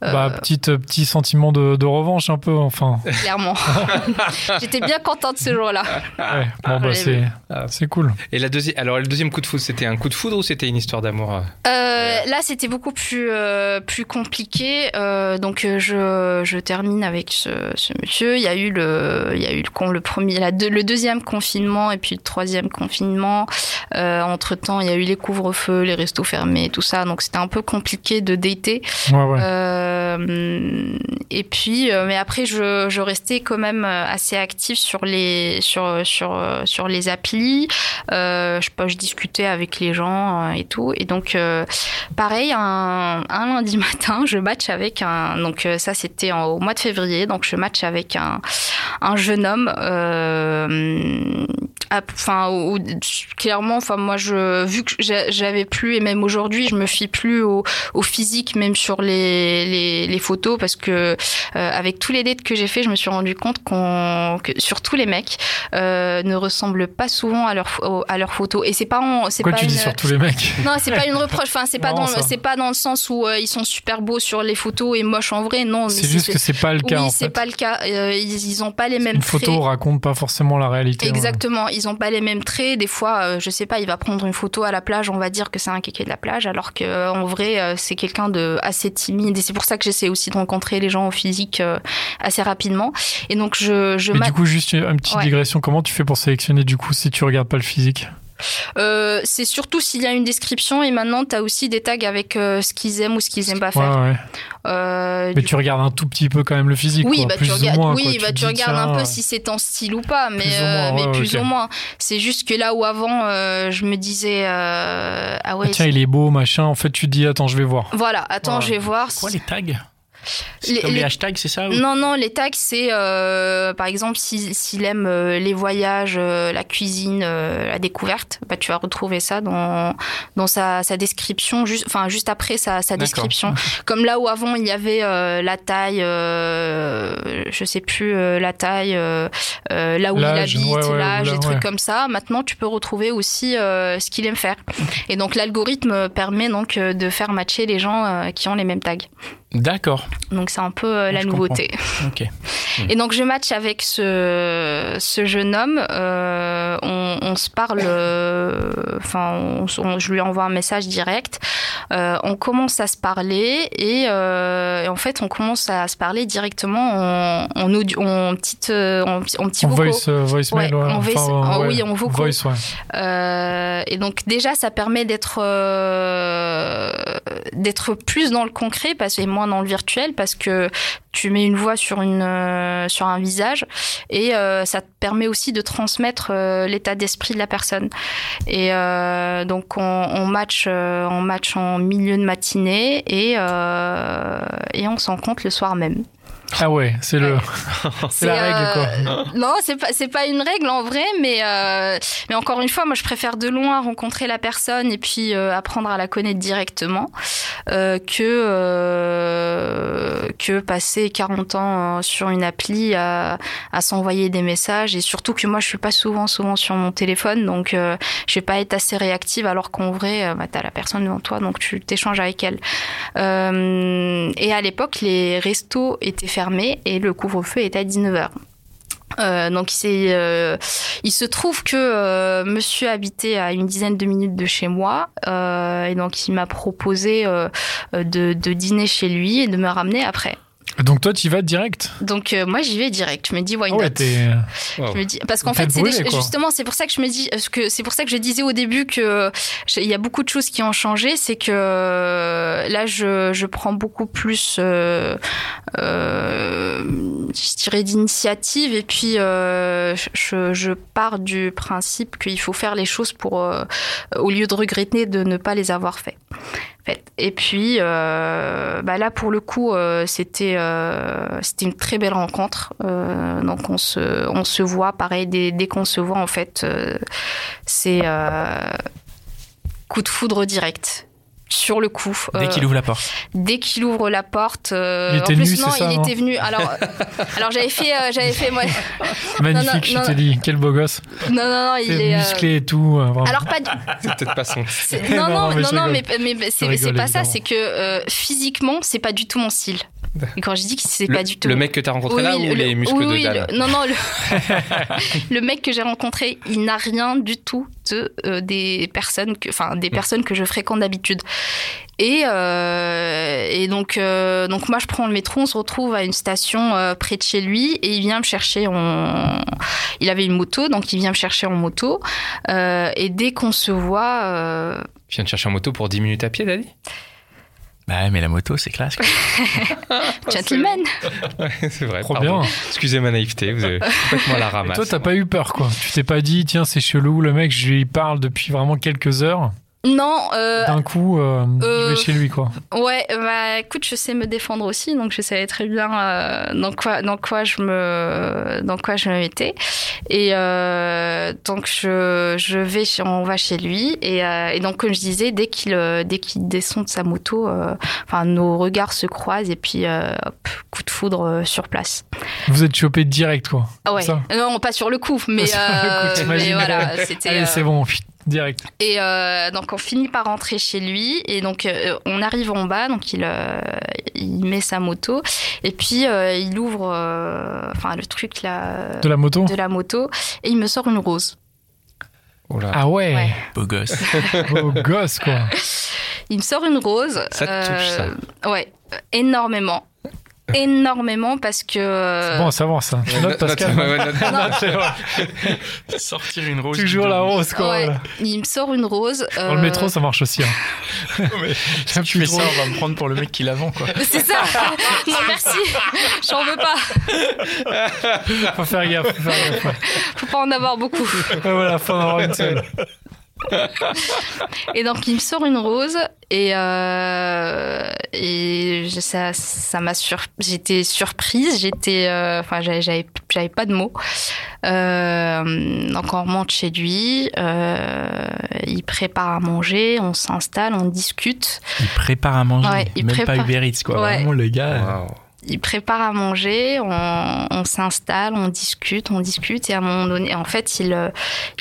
Bah, euh, petite, petit sentiment de, de, revanche un peu, enfin. Clairement. J'étais bien contente ce jour-là. Ouais, bon, bah, c'est, c'est cool. Et la deuxième, alors, le deuxième coup de foudre, c'était un coup de foudre ou c'était une histoire d'amour euh, Là, c'était beaucoup plus, euh, plus compliqué. Euh, donc, je, je termine avec ce, ce, monsieur. Il y a eu le, il y a eu le, le premier, la le deuxième confinement et puis le troisième confinement. Entre temps, il y a eu les couvre-feux, les restos fermés, tout ça. Donc, c'était un peu compliqué de dater. Ouais, ouais. Euh, et puis, euh, mais après, je, je restais quand même assez active sur les sur sur sur les applis. Euh, je, je discutais avec les gens et tout. Et donc, pareil, un, un, lundi matin, je match avec un. Donc ça, c'était au mois de février. Donc je match avec un un jeune homme. Enfin, clairement, enfin moi, je vu que j'avais plus et même aujourd'hui, je me fie plus au, au physique, même sur les les, photos parce que euh, avec tous les dates que j'ai fait, je me suis rendu compte qu'on que surtout les mecs euh, ne ressemblent pas souvent à leurs à leurs photos et c'est pas c'est pas tu une... dis surtout les mecs? Non, c'est pas une reproche. Enfin, c'est pas dans c'est pas dans le sens où euh, ils sont super beaux sur les photos et moches en vrai. Non, c'est juste que c'est pas le cas. Oui, c'est pas le cas. ils, ils ont pas les mêmes. Une photo raconte pas forcément la réalité. Exactement. Ils ont pas les mêmes traits. Des fois, je sais pas, il va prendre une photo à la plage, on va dire que c'est un kéké de la plage, alors que en vrai, c'est quelqu'un de assez timide. Et c'est pour ça que j'essaie aussi de rencontrer les gens au physique euh, assez rapidement. Et donc je, je Mais du coup, juste une petite digression. Comment tu fais pour sélectionner du coup si tu regardes pas le physique? Euh, c'est surtout s'il y a une description et maintenant tu as aussi des tags avec euh, ce qu'ils aiment ou ce qu'ils aiment pas faire. Ouais, ouais. mais tu regardes un tout petit peu quand même le physique. Oui, bah, tu, regardes, oui, bah, tu, regardes un peu si c'est en style ou pas, mais plus ou moins. mais plus ou moins. C'est juste que là où avant je me disais ah ouais. Ah, tiens, il est beau, machin. En fait, tu te dis attends, je vais voir. Voilà, attends, je vais voir. Quoi les tags? Les, comme les, hashtags, c'est ça Non, non, les tags, c'est euh, par exemple s'il aime euh, les voyages, euh, la cuisine, la découverte, bah, tu vas retrouver ça dans, dans sa, sa description, juste, enfin, juste après sa, sa description. Comme là où avant il y avait la taille, je sais plus, la taille, là où il habite, l'âge, des trucs comme ça. Maintenant, tu peux retrouver aussi ce qu'il aime faire. Et donc l'algorithme permet donc de faire matcher les gens qui ont les mêmes tags. D'accord. Donc c'est un peu euh, la nouveauté. Et donc je match avec ce, ce jeune homme. Euh, on, on, se parle. Euh, enfin, je lui envoie un message direct. On commence à se parler et, et, en fait on commence à se parler directement en, en, audio, en petite en, en petit en voice, voicemail, ouais, en voice, oui, en vocaux. Voice, et donc déjà ça permet d'être d'être plus dans le concret parce que moins dans le virtuel parce que tu mets une voix sur une euh, sur un visage et euh, ça te permet aussi de transmettre euh, l'état d'esprit de la personne. Et donc on, on match on match en milieu de matinée et et on s'en compte le soir même. Ah ouais, c'est le, c'est la règle quoi. Euh, non, c'est pas, c'est pas une règle en vrai, mais euh, mais encore une fois, moi je préfère de loin rencontrer la personne et puis euh, apprendre à la connaître directement que que passer 40 ans sur une appli à, à s'envoyer des messages et surtout que moi je suis pas souvent souvent sur mon téléphone, donc je vais pas être assez réactive alors qu'en vrai, bah, t'as la personne devant toi, donc tu t'échanges avec elle. et à l'époque, les restos étaient et le couvre-feu est à 19h. Euh, donc c'est, euh, il se trouve que euh, Monsieur habitait à une dizaine de minutes de chez moi et donc il m'a proposé de, de, dîner chez lui et de me ramener après. Donc toi, tu y vas direct Donc euh, moi, j'y vais direct. Je me dis why not? Je me dis parce qu'en fait, justement c'est pour ça que je me dis que c'est pour ça que je disais au début que il y a beaucoup de choses qui ont changé. C'est que euh, là, je, je prends beaucoup plus, euh, euh, je dirais d'initiative et puis je, je, pars du principe qu'il faut faire les choses pour au lieu de regretter de ne pas les avoir fait. Et puis, euh, bah là, pour le coup, euh, c'était euh, c'était une très belle rencontre. Euh, donc, on se, on se voit, pareil, dès, dès qu'on se voit, en fait, euh, c'est coup de foudre direct sur le coup. Dès qu'il ouvre la porte. Dès qu'il ouvre la porte. il était en plus, non, il était venu. Alors, alors j'avais fait, j'avais fait moi. Magnifique, je t'ai dit, quel beau gosse. Non, non, non, il est, musclé et tout. Vraiment. Alors pas. c'est peut-être pas son. Non, non, non, non, mais, mais c'est pas ça. C'est que physiquement, c'est pas du tout mon style. Et quand je dis que c'est pas du tout. Le mec que t'as rencontré là ou les muscles de dalle Non, non, le, mec que j'ai rencontré, il n'a rien du tout de euh, des personnes que, enfin, des mm. personnes que je fréquente d'habitude. Et, euh, et donc, euh, donc moi je prends le métro, on se retrouve à une station près de chez lui et il vient me chercher en. Il avait une moto, donc il vient me chercher en moto. Et dès qu'on se voit. Il vient te chercher en moto pour 10 minutes à pied, Dali? Bah mais la moto, c'est classe. Gentleman. c'est vrai. Trop bien. Excusez ma naïveté, vous avez complètement la ramasse. Et toi, t'as pas eu peur, quoi. Tu t'es pas dit, tiens, c'est chelou, le mec, je lui parle depuis vraiment quelques heures. Non. Euh, D'un coup, euh, je vais euh, chez lui, quoi. Ouais, bah écoute, je sais me défendre aussi, donc je savais très bien dans quoi, dans quoi je me, dans quoi je me mettais. Et donc je, je vais, on va chez lui, et, et donc comme je disais, dès qu'il, dès qu'il descend de sa moto, enfin nos regards se croisent et puis hop, coup de foudre sur place. Vous êtes chopé direct, quoi. Ah ouais. Non, pas sur le coup, mais, mais voilà, c'était. Allez, c'est bon. Direct. Et euh, donc on finit par rentrer chez lui et donc euh, on arrive en bas, donc il, euh, il met sa moto et puis euh, il ouvre, euh, enfin le truc là. De la moto. De la moto et il me sort une rose. Ah ouais. ouais. Beau gosse. Beau gosse quoi. Il me sort une rose. Ça te touche ça. Ouais, énormément énormément parce que. C'est bon, ça avance. Ça. Tu notes, Pascal Sortir une rose. Toujours la rose, quoi. Ouais, il me sort une rose. Dans le métro, ça marche aussi. Hein. mais si tu fais ça, on va me prendre pour le mec qui la vend, quoi. C'est ça. non, merci. J'en veux pas. Faut faire gaffe. Faut, faire gaffe. faut pas en avoir beaucoup. Ouais, voilà, faut en avoir une seule et donc il me sort une rose et, euh, et ça, ça m'a sur, j'étais surprise, j'étais, euh, enfin, j'avais, j'avais pas de mots. Euh, donc on remonte chez lui, euh, il prépare à manger, on s'installe, on discute. Il prépare à manger, Ouais, il même prépare- pas Uber Eats, quoi. Ouais. Vraiment, le gars. Il prépare à manger, on, on s'installe, on discute, on discute, et à un moment donné, en fait, il, euh,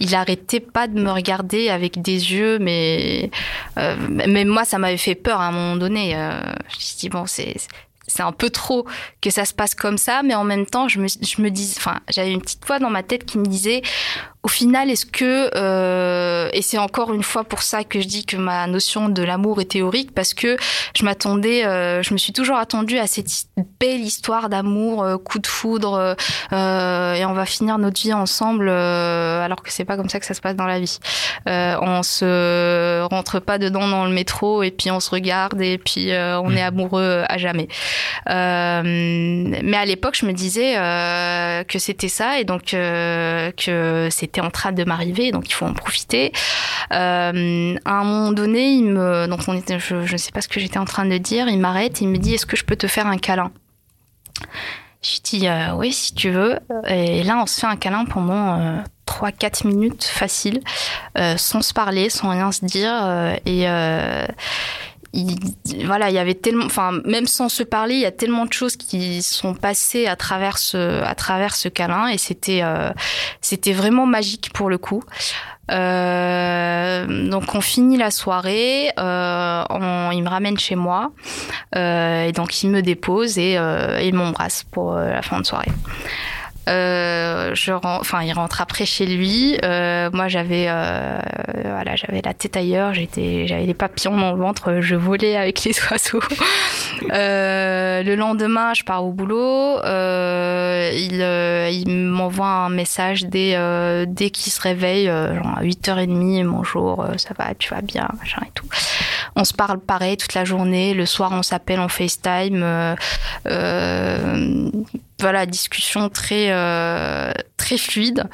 il arrêtait pas de me regarder avec des yeux, mais euh, moi, ça m'avait fait peur à un moment donné. Euh, je me suis dit bon, c'est c'est un peu trop que ça se passe comme ça, mais en même temps, je me, je me dis, enfin, j'avais une petite voix dans ma tête qui me disait, au final, est-ce que, euh, et c'est encore une fois pour ça que je dis que ma notion de l'amour est théorique, parce que je m'attendais, euh, je me suis toujours attendue à cette belle histoire d'amour, euh, coup de foudre, euh, et on va finir notre vie ensemble, euh, alors que c'est pas comme ça que ça se passe dans la vie. Euh, on se rentre pas dedans dans le métro et puis on se regarde et puis euh, on est amoureux à jamais. Euh, mais à l'époque, je me disais euh, que c'était ça et donc euh, que c'était en train de m'arriver, donc il faut en profiter. Euh, à un moment donné, il me, donc on était, je, ne sais pas ce que j'étais en train de dire, il m'arrête, il me dit est-ce que je peux te faire un câlin? Je dis euh, oui si tu veux. Et là, on se fait un câlin pendant euh, 3-4 minutes facile, euh, sans se parler, sans rien se dire. et il, voilà, il y avait tellement, enfin, même sans se parler, il y a tellement de choses qui sont passées à travers ce, à travers ce câlin, et c'était, euh, c'était vraiment magique pour le coup. Euh, donc on finit la soirée, euh, on- il me ramène chez moi, et donc il me dépose et il m'embrasse pour la fin de soirée. Euh, je enfin, il rentre après chez lui. Euh, moi, j'avais, euh, voilà, j'avais la tête ailleurs. J'étais, j'avais des papillons dans le ventre. Je volais avec les oiseaux. Euh, le lendemain, je pars au boulot. Euh, il, euh, il m'envoie un message dès, dès qu'il se réveille, genre à 8h30. Bonjour, ça va, tu vas bien, machin et tout. On se parle pareil toute la journée. Le soir, on s'appelle en FaceTime. Voilà, discussion très euh, très fluide.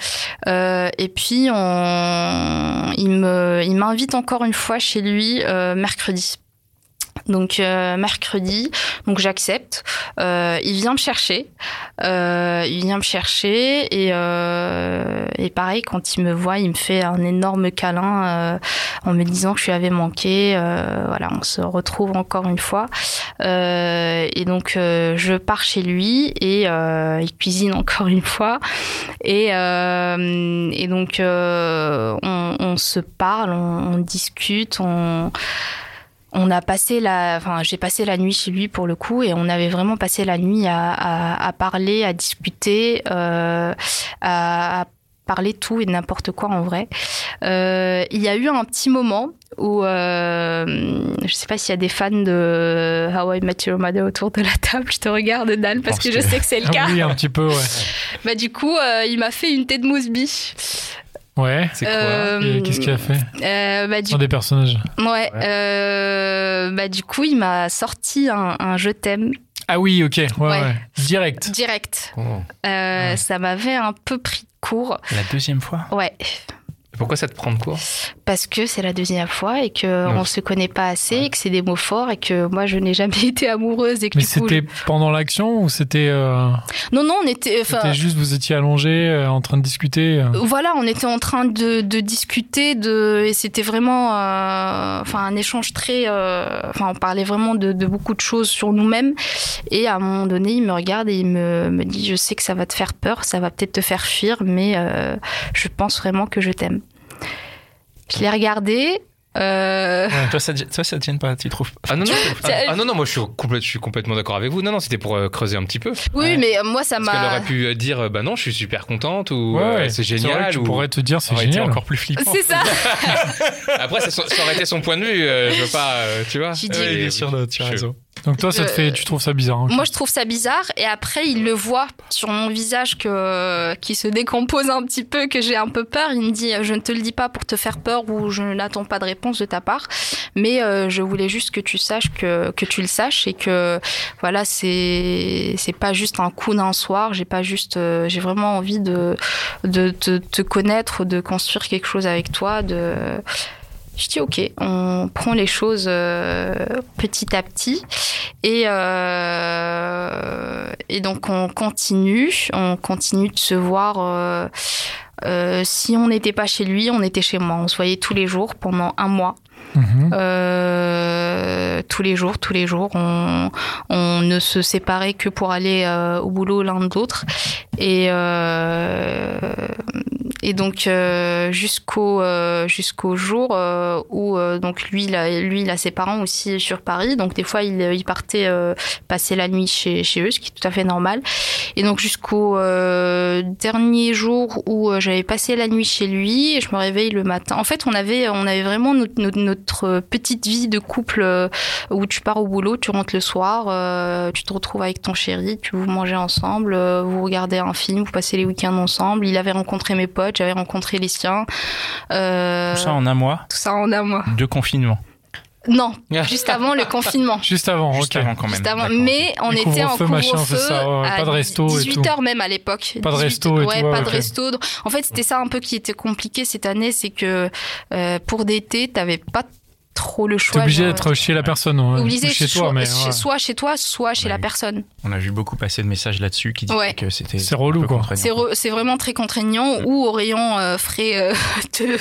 Euh, et puis il me, il m'invite encore une fois chez lui euh, mercredi. Donc euh, mercredi, donc j'accepte. Euh, il vient me chercher, euh, il vient me chercher et euh, et pareil quand il me voit, il me fait un énorme câlin euh, en me disant que je lui avais manqué. Euh, voilà, on se retrouve encore une fois. Et donc je pars chez lui et il cuisine encore une fois. Et, et donc on, on se parle, on, on discute, on on a passé la, enfin j'ai passé la nuit chez lui pour le coup et on avait vraiment passé la nuit à, à, à parler, à discuter, euh, à, à parler tout et n'importe quoi en vrai. Euh, il y a eu un petit moment où euh, je sais pas s'il y a des fans de How I Met Your Mother autour de la table. Je te regarde Dan parce que je sais que c'est le Ah cas. oui, un petit peu, ouais. Bah du coup, euh, il m'a fait une tête Mosby. Ouais. C'est quoi? Euh, Qu'est-ce qu'il a fait? euh, bah, du Un des personnages. Ouais, euh, bah du coup, il m'a sorti un, un je t'aime Ah oui, ok. Ouais, Ouais. ouais. Direct. direct. Oh. Euh, Ouais. Ça m'avait un peu pris court. La deuxième fois? Ouais, Pourquoi ça te prend de court parce que c'est la deuxième fois et que Oui. on se connaît pas assez et que c'est des mots forts et que moi je n'ai jamais été amoureuse et que Mais c'était pendant l'action ou c'était euh, Non, non, on était. Enfin, c'était juste vous étiez allongé euh, en train de discuter euh. Voilà, on était en train de, de discuter de et c'était vraiment euh, enfin un échange très euh, enfin on parlait vraiment de, de beaucoup de choses sur nous-mêmes et à un moment donné il me regarde et il me, me dit je sais que ça va te faire peur, ça va peut-être te faire fuir mais euh, je pense vraiment que je t'aime. Je l'ai regardé euh, toi, ça, toi, ça te gêne pas, tu trouves ah non, non, ah, ah non, non, moi je suis, complète- je suis complètement d'accord avec vous. Non, non, c'était pour euh, creuser un petit peu. oui Ouais. mais euh, moi ça Parce qu'elle m'a aurait pu dire, bah non, je suis super contente ou Ouais, euh, c'est vrai génial. tu ou... pourrais te dire c'est génial. encore plus flippant. c'est ça. Après, ça, ça aurait été son point de vue. euh, je veux pas, euh, tu vois. Ouais, il Et- est sûr, de- tu as je- raison. Donc toi, ça te fait, tu trouves ça bizarre. ok. Moi, je trouve ça bizarre. Et après, il le voit sur mon visage que qui se décompose un petit peu, que j'ai un peu peur. Il me dit, je ne te le dis pas pour te faire peur ou je n'attends pas de réponse de ta part, mais euh, je voulais juste que tu saches que que tu le saches et que voilà, c'est c'est pas juste un coup d'un soir. J'ai pas juste, euh, j'ai vraiment envie de de te, te connaître, de construire quelque chose avec toi, de je dis ok, on prend les choses euh, petit à petit. Et, euh, et donc on continue, on continue de se voir. Euh, si on n'était pas chez lui, on était chez moi. On se voyait tous les jours pendant un mois. Mhm. Euh, tous les jours, tous les jours, on, on ne se séparait que pour aller euh, au boulot l'un de l'autre. Et, euh, et donc euh, jusqu'au euh, jusqu'au jour euh, où donc lui, il a, lui, il a ses parents aussi sur Paris. Donc des fois, il, il partait passer la nuit chez, chez eux, ce qui est tout à fait normal. Et donc jusqu'au dernier jour où j'avais passé la nuit chez lui, et je me réveille le matin. En fait, on avait on avait vraiment notre, notre, petite vie de couple où tu pars au boulot, tu rentres le soir, tu te retrouves avec ton chéri, tu vous mangez ensemble, vous regardez un film, vous passez les week-ends ensemble. Il avait rencontré mes potes, j'avais rencontré les siens. Euh, Tout ça en un mois tout ça en un mois. de confinement. Non, juste avant le confinement. Juste avant, Juste avant quand même. Juste avant. Mais on était en couvre-feu, ouais, pas de resto et 18 tout. h même à l'époque. Pas de 18 resto et ouais, tout, ouais, pas de resto. En fait, c'était ça un peu qui était compliqué cette année, c'est que euh, pour d'été, t'avais pas trop le T'es choix. obligé genre, d'être chez la personne, ouais. obligé Ou chez soit, toi, mais ouais. soit chez toi, soit chez Ouais. la personne. On a vu beaucoup passer de messages là-dessus qui disaient Ouais. que c'était. C'est relou, quoi. contraignant. C'est vraiment très contraignant ou au rayon euh, frais euh, de,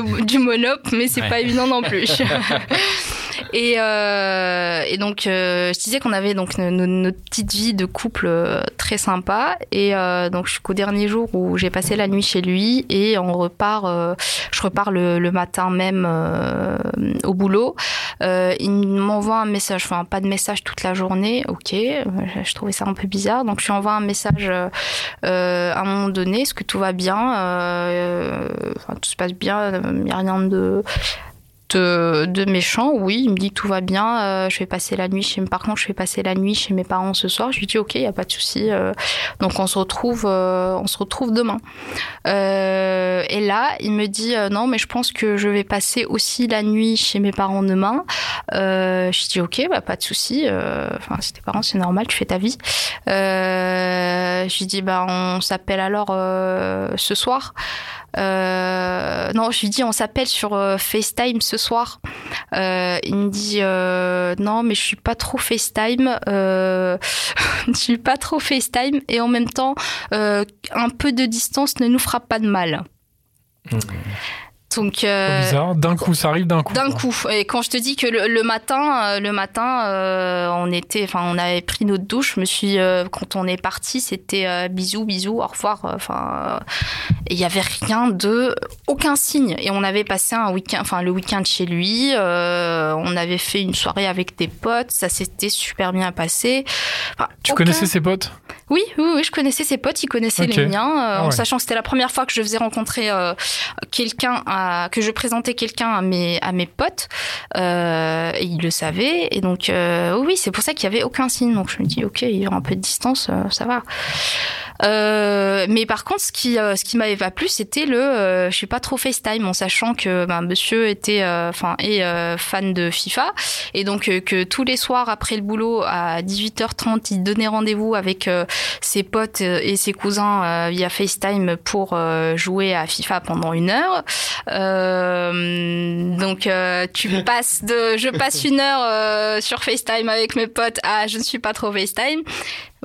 de- du monop, mais c'est Ouais. pas évident non plus. et, euh, et donc, euh, je disais qu'on avait donc no- no- notre petite vie de couple euh, très sympa. Et euh, donc, jusqu'au dernier jour où j'ai passé la nuit chez lui et on repart, euh, je repars le, le matin même euh, au boulot. Euh, il m'envoie un message, enfin pas de message toute la journée, ok, euh, je trouvais ça un peu bizarre, donc je lui envoie un message euh, à un moment donné, est-ce que tout va bien, enfin, tout se passe bien, il n'y a rien de, de, de méchant, oui, il me dit que tout va bien, euh, je vais passer la nuit chez par contre je vais passer la nuit chez mes parents ce soir, je lui dis ok, il n'y a pas de souci, euh, donc on se retrouve, euh, on se retrouve demain. Euh, et là, il me dit euh, non, mais je pense que je vais passer aussi la nuit chez mes parents demain. Euh, je dis ok, bah pas de souci. euh, Enfin, c'est tes parents, c'est normal, tu fais ta vie. Euh, je lui dis bah on s'appelle alors euh, ce soir. Euh, non, je lui dis on s'appelle sur euh, FaceTime ce soir. Euh, il me dit non, mais je suis pas trop FaceTime. Je suis pas trop FaceTime et en même temps un peu de distance ne nous fera pas de mal. Donc euh, bizarre. D'un coup, ça arrive d'un coup. d'un coup. Et quand je te dis que le, le matin, euh, le matin, euh, on était, enfin, on avait pris notre douche. Je me suis, euh, quand on est parti, c'était euh, bisous, bisous, au revoir. euh, Enfin, il y avait rien de, aucun signe. Et on avait passé un week-end, enfin, le week-end chez lui. euh, on avait fait une soirée avec des potes. Ça s'était super bien passé. Enfin, Tu aucun- connaissais ses potes? Oui, oui, oui, je connaissais ses potes, il connaissait Ok. les miens, euh, Ah en ouais. sachant que c'était la première fois que je faisais rencontrer euh, quelqu'un, à- que je présentais quelqu'un à mes à mes potes, euh, et il le savait, et donc euh, oui, c'est pour ça qu'il y avait aucun signe. Donc je me dis, ok, il y aura un peu de distance, euh, ça va. Euh, mais par contre, ce qui euh, ce qui m'avait pas plu, c'était le, euh, je suis pas trop FaceTime, en sachant que ben, Monsieur était, euh, enfin, est euh, fan de FIFA, et donc que tous les soirs après le boulot à 18h30, il donnait rendez-vous avec euh, ses potes et ses cousins euh, via FaceTime pour euh, jouer à FIFA pendant une heure. Euh, donc euh, tu passes de, je passe une heure euh, sur FaceTime avec mes potes à je ne suis pas trop FaceTime.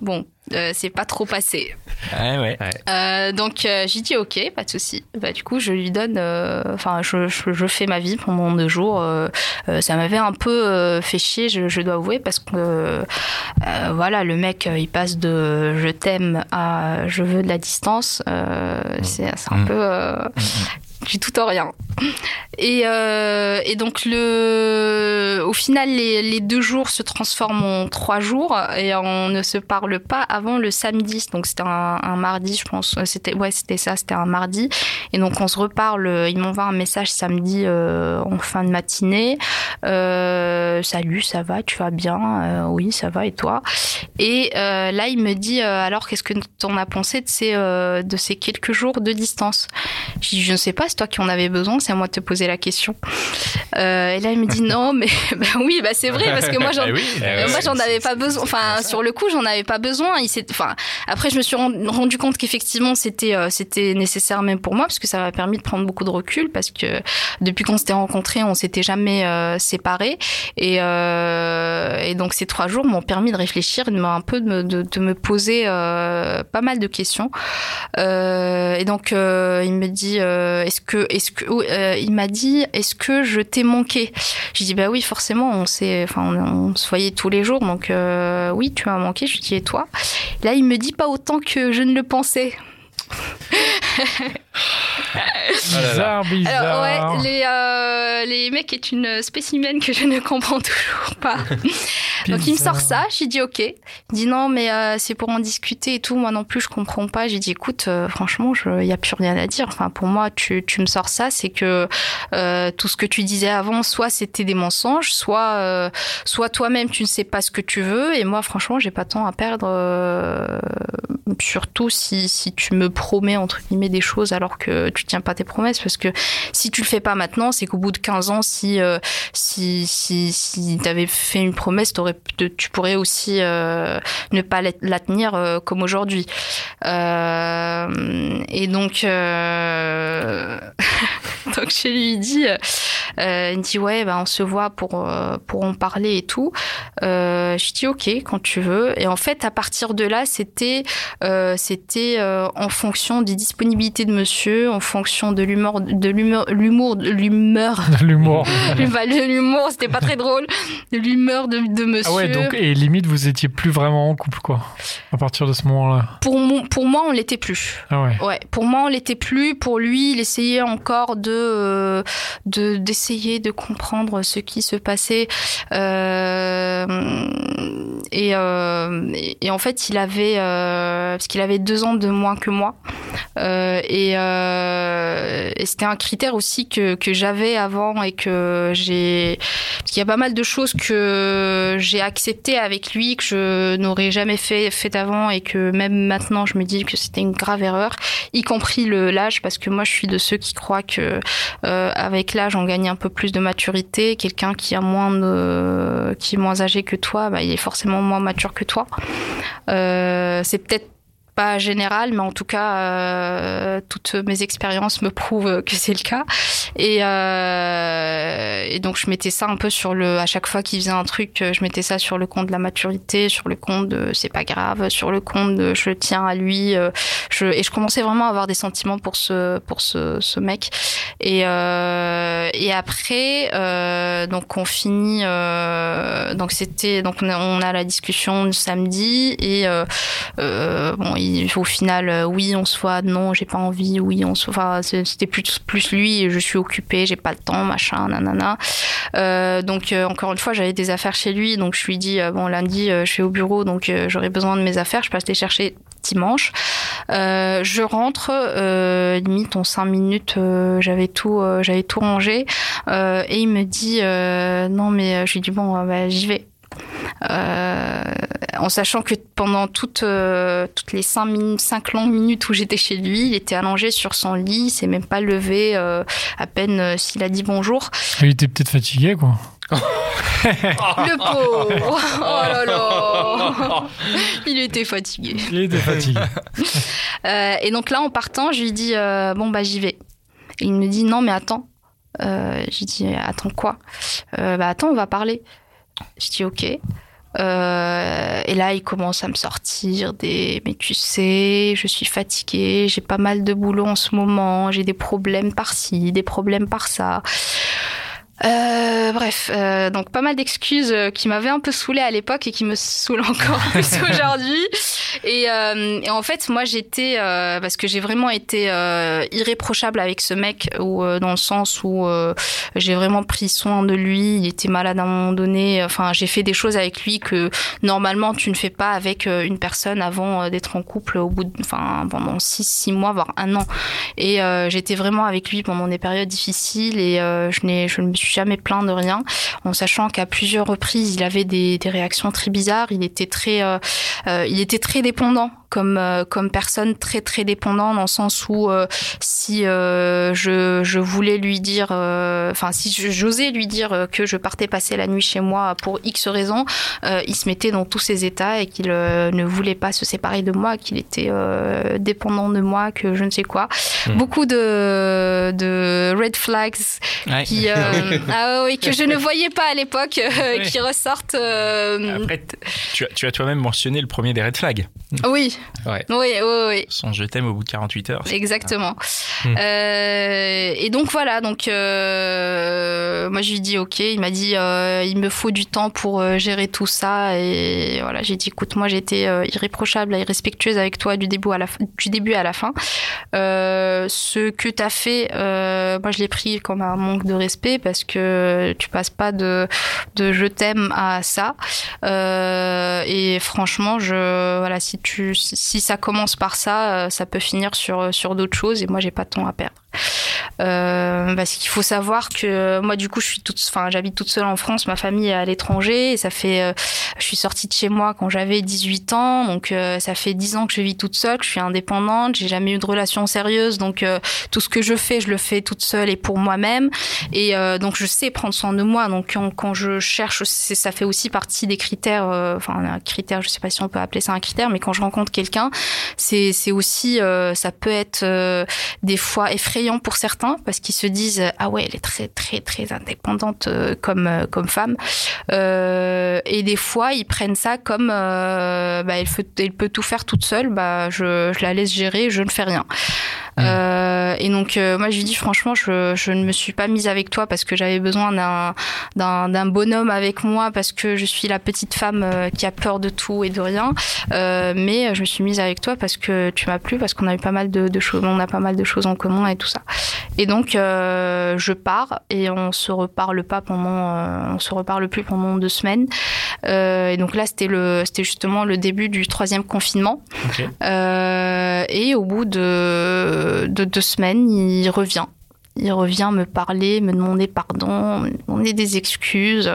Bon, euh, c'est pas trop passé. Ouais, ouais. Euh, donc euh, j'ai dit ok, pas de souci. Bah du coup je lui donne, euh, enfin je, je, je fais ma vie pendant deux jours. Euh, euh, ça m'avait un peu euh, fait chier, je, je dois avouer, parce que voilà le mec il passe de je t'aime à je veux de la distance. Euh, c'est c'est un Mm. peu euh, du tout en rien. Et, euh, et donc le, au final, les, deux jours se transforment en trois jours et on ne se parle pas avant le samedi. Donc c'était un, mardi, je pense. C'était ouais, c'était ça, c'était un mardi. Et donc on se reparle. Il m'envoie un message samedi euh, en fin de matinée. Euh, Salut, ça va, tu vas bien? Oui, ça va. Et toi? Et là, il me dit alors qu'est-ce que t'en as pensé de ces de ces quelques jours de distance? Je dis je ne sais pas c'est toi qui en avais besoin, c'est à moi de te poser la question. Euh, et là, il me dit non, mais bah oui, bah c'est vrai parce que moi j'en, Eh oui, moi j'en avais pas besoin. Enfin, sur le coup, j'en avais pas besoin. Il enfin, après, je me suis rend- rendu compte qu'effectivement, c'était, euh, c'était nécessaire même pour moi parce que ça m'a permis de prendre beaucoup de recul parce que depuis qu'on s'était rencontrés, on s'était jamais euh, séparés. Et, euh, et donc ces trois jours m'ont permis de réfléchir, de me, un peu de me, de, de me poser pas mal de questions. Et donc il me dit, est-ce euh, il m'a dit, est-ce que je t'ai manqué? J'ai dit bah oui forcément, on s'est, on, se voyait tous les jours, donc euh, oui tu m'as manqué. Je dis et toi? Là il me dit pas autant que je ne le pensais. Bizarre, bizarre. Alors ouais, les, euh, les mecs est une spécimen que je ne comprends toujours pas. Donc il me sort ça, j'ai dit ok. Il dit non mais euh, c'est pour en discuter et tout. Moi non plus je comprends pas. J'ai dit écoute euh, franchement il y a plus rien à dire. Enfin pour moi tu, tu me sors ça c'est que euh, tout ce que tu disais avant soit c'était des mensonges, soit euh, soit toi-même tu ne sais pas ce que tu veux et moi franchement j'ai pas temps à perdre. euh, surtout si si tu me promets entre guillemets des choses alors que tu tiens pas tes promesses. Parce que si tu le fais pas maintenant c'est qu'au bout de 15 ans si euh, si si t'avais fait une promesse t'aurais tu pourrais aussi euh, ne pas la, tenir euh, comme aujourd'hui. Euh, et donc donc je lui dis il me dit ouais bah on se voit pour pour en parler et tout. Je dis ok quand tu veux. Et en fait à partir de là c'était c'était en fonction des disponibilités de monsieur, en fonction de l'humeur, de l'humeur, l'humour, de l'humeur, De l'humour. De l'humour, c'était pas très drôle, de l'humeur de, de monsieur. Ah ouais, donc, et limite, vous étiez plus vraiment en couple, quoi, à partir de ce moment-là. Pour, mon, pour moi, on l'était plus. Ah ouais. Ouais, pour moi, on l'était plus. Pour lui, il essayait encore de euh, de d'essayer de comprendre ce qui se passait. Euh, et, euh, et, et en fait, il avait parce qu'il avait deux ans de moins que moi. Et, euh, c'était un critère aussi que j'avais avant et que j'ai parce qu'il y a pas mal de choses que j'ai acceptées avec lui que je n'aurais jamais fait fait avant et que même maintenant je me dis que c'était une grave erreur y compris l'âge parce que moi je suis de ceux qui croient que euh, avec l'âge on gagne un peu plus de maturité. Quelqu'un qui qui est moins âgé que toi bah, il est forcément moins mature que toi. Euh, c'est peut-être pas général, mais en tout cas, euh, toutes mes expériences me prouvent que c'est le cas. Et, euh, et donc, je mettais ça un peu sur le. À chaque fois qu'il faisait un truc, je mettais ça sur le compte de la maturité, sur le compte de c'est pas grave, sur le compte de je tiens à lui. euh, je, et je commençais vraiment à avoir des sentiments pour ce pour ce, ce mec. Et euh, et après, euh, donc on finit. Euh, donc c'était donc on a, on a la discussion le samedi et bon au final euh, oui on se voit non j'ai pas envie oui on se c'est- c'était plus plus lui je suis occupée j'ai pas le temps machin nanana. Euh, donc euh, encore une fois j'avais des affaires chez lui donc je lui dis euh, bon lundi je suis au bureau donc j'aurai besoin de mes affaires je passe les chercher dimanche. Euh, je rentre euh, limite en cinq minutes euh, j'avais tout j'avais tout rangé et il me dit non mais je lui dis bon bah, j'y vais en sachant que pendant toutes, euh, toutes les cinq, longues minutes où j'étais chez lui, il était allongé sur son lit, il s'est même pas levé, euh, à peine euh, s'il a dit bonjour. Il était peut-être fatigué, quoi. Le pauvre Oh là là Il était fatigué. Il était fatigué. Euh, et donc là, en partant, je lui dis euh, bon bah j'y vais. Et il me dit non mais attends. Euh, je lui dis attends quoi? Euh, Bah attends, on va parler. Je dis ok. Euh, et là, il commence à me sortir des. Mais tu sais, je suis fatiguée, j'ai pas mal de boulot en ce moment, j'ai des problèmes par-ci, des problèmes par-ça. Euh, bref, euh, donc pas mal d'excuses qui m'avaient un peu saoulée à l'époque et qui me saoulent encore plus aujourd'hui. Et, euh, et en fait, moi j'étais euh, parce que j'ai vraiment été euh, irréprochable avec ce mec, ou euh, dans le sens où euh, j'ai vraiment pris soin de lui. Il était malade à un moment donné. Enfin, j'ai fait des choses avec lui que normalement tu ne fais pas avec euh, une personne avant d'être en couple au bout, de, enfin pendant six six mois voire un an. Et j'étais vraiment avec lui pendant des périodes difficiles et je n'ai je ne me suis jamais plaint de rien, en sachant qu'à plusieurs reprises il avait des, des réactions très bizarres. Il était très il était très dépendant comme comme personne très très dépendant dans le sens où si je, je voulais lui dire, enfin si j'osais lui dire que je partais passer la nuit chez moi pour X raisons, il se mettait dans tous ses états et qu'il ne voulait pas se séparer de moi, qu'il était dépendant de moi, que je ne sais quoi. Hmm. Beaucoup de, de red flags qui, ah oui, que je ne voyais pas à l'époque, qui ressortent. Après, tu as, tu as toi-même mentionné le premier des red flags. Oui. Ouais. Oui, oui, oui. Son je t'aime au bout de 48 heures. Exactement. Hmm. Euh, et donc voilà, donc euh, moi je lui dis ok, il m'a dit euh, il me faut du temps pour gérer tout ça et voilà, j'ai dit écoute, moi j'étais irréprochable, irrespectueuse avec toi du début à la, du début à la fin. ce que tu as fait, moi je l'ai pris comme un manque de respect parce que tu passes pas de, de je t'aime à ça. et franchement, je voilà, si tu si ça commence par ça, ça peut finir sur sur d'autres choses et moi j'ai pas de temps à perdre. Euh, parce qu'il faut savoir que moi du coup je suis toute enfin j'habite toute seule en France. Ma famille est à l'étranger et ça fait euh, je suis sortie de chez moi quand j'avais 18 ans. Donc euh, ça fait 10 ans que je vis toute seule que je suis indépendante. J'ai jamais eu de relation sérieuse. Donc euh, tout ce que je fais je le fais toute seule et pour moi-même. Et donc je sais prendre soin de moi. Donc quand, quand je cherche ça fait aussi partie des critères enfin un critère je sais pas si on peut appeler ça un critère mais quand je rencontre quelqu'un c'est aussi ça peut être des fois effrayant pour certains parce qu'ils se disent ah ouais elle est très très très indépendante euh, comme euh, comme femme. Euh, et des fois ils prennent ça comme bah, elle, peut, elle, peut, tout faire toute seule. Bah je, je la laisse gérer je ne fais rien euh, et donc euh, moi je lui dis franchement je, je ne me suis pas mise avec toi parce que j'avais besoin d'un, d'un, bonhomme avec moi parce que je suis la petite femme euh, qui a peur de tout et de rien. mais je me suis mise avec toi parce que tu m'as plu, parce qu'on a eu pas mal de, de, choses, on a pas mal de choses en commun et tout ça. Et donc je pars et on se reparle pas pendant, on se reparle plus pendant deux semaines. et donc là c'était le, c'était justement le début du troisième confinement. et au bout de de deux semaines, il revient. Il revient me parler, me demander pardon, me demander des excuses.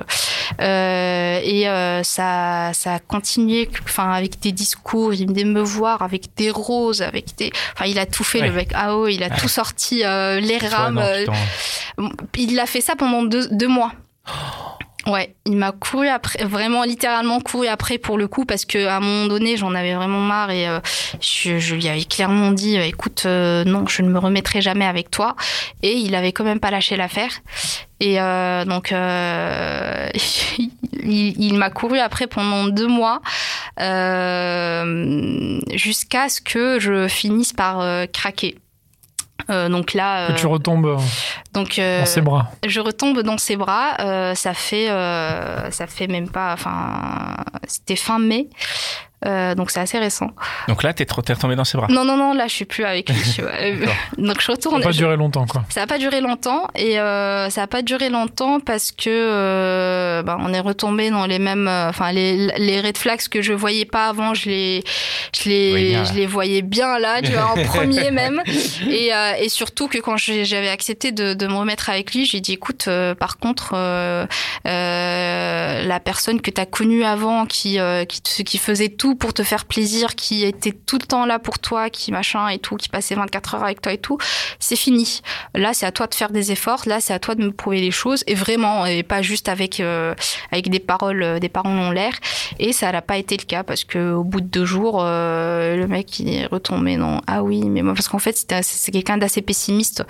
Euh, et euh, ça, ça a continué enfin, avec des discours. Il venait me voir avec des roses, avec des. Enfin, il a tout fait, le mec. Ah il a tout sorti, euh, les rames. il a fait ça pendant deux, deux mois. Ouais, il m'a couru après, vraiment littéralement couru après pour le coup parce que à un moment donné j'en avais vraiment marre et euh, je, lui avais clairement dit euh, écoute euh, non je ne me remettrai jamais avec toi et il avait quand même pas lâché l'affaire et donc il, il m'a couru après pendant deux mois jusqu'à ce que je finisse par craquer. Euh, donc là, tu retombes donc, dans ses bras. Je retombe dans ses bras. ça fait, ça fait même pas. Enfin, c'était fin mai. Euh, donc c'est assez récent. Donc là, t'es retombé dans ses bras Non, non, non, là je suis plus avec lui. donc je retourne. Ça n'a pas duré longtemps, quoi. Ça n'a pas duré longtemps et euh, ça n'a pas duré longtemps parce que euh, bah, on est retombé dans les mêmes, euh, enfin les, les red flags que je voyais pas avant, je les, je les, je les voyais bien là, tu vois, en premier même. Et, euh, et surtout que quand j'avais accepté de, de, me remettre avec lui, j'ai dit écoute, euh, par contre, la personne que tu as connue avant, qui, qui, qui faisait tout pour te faire plaisir, qui était tout le temps là pour toi, qui machin et tout, qui passait 24 heures avec toi et tout, c'est fini. Là, c'est à toi de faire des efforts. Là, c'est à toi de me prouver les choses et vraiment, et pas juste avec euh, avec des paroles, euh, des paroles en l'air. Et ça n'a pas été le cas parce que au bout de deux jours, euh, le mec il est retombé non. Ah oui, mais moi parce qu'en fait c'est quelqu'un d'assez pessimiste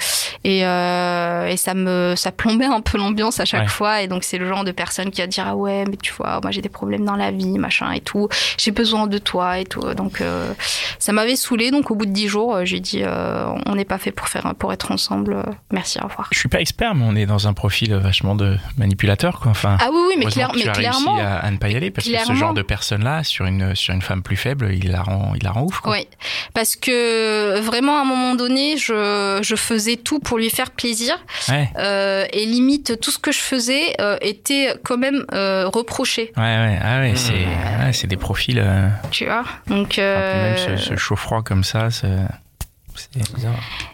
et et ça me ça plombait un peu l'ambiance à chaque fois et donc c'est le genre de personne qui va dire ah ouais mais tu vois moi j'ai des problèmes dans la vie machin et tout. J'ai besoin de toi et tout. Donc euh, ça m'avait saoulé. Donc au bout de dix jours, euh, j'ai dit euh, on n'est pas fait pour faire pour être ensemble. merci, au revoir. Je suis pas expert, mais on est dans un profil vachement de manipulateur, quoi. Enfin. Ah oui, oui, mais, clair, mais tu as clairement. Réussi à, ne pas y aller parce que ce genre de personne-là, sur une sur une femme plus faible, il la rend il la rend ouf. Quoi. Oui, parce que vraiment à un moment donné, je je faisais tout pour lui faire plaisir. et limite tout ce que je faisais était quand même reproché. Ouais, ouais, ah ouais, c'est mmh. c'est des profils. Tu vois? Donc. Euh... Même ce, chaud-froid comme ça, c'est.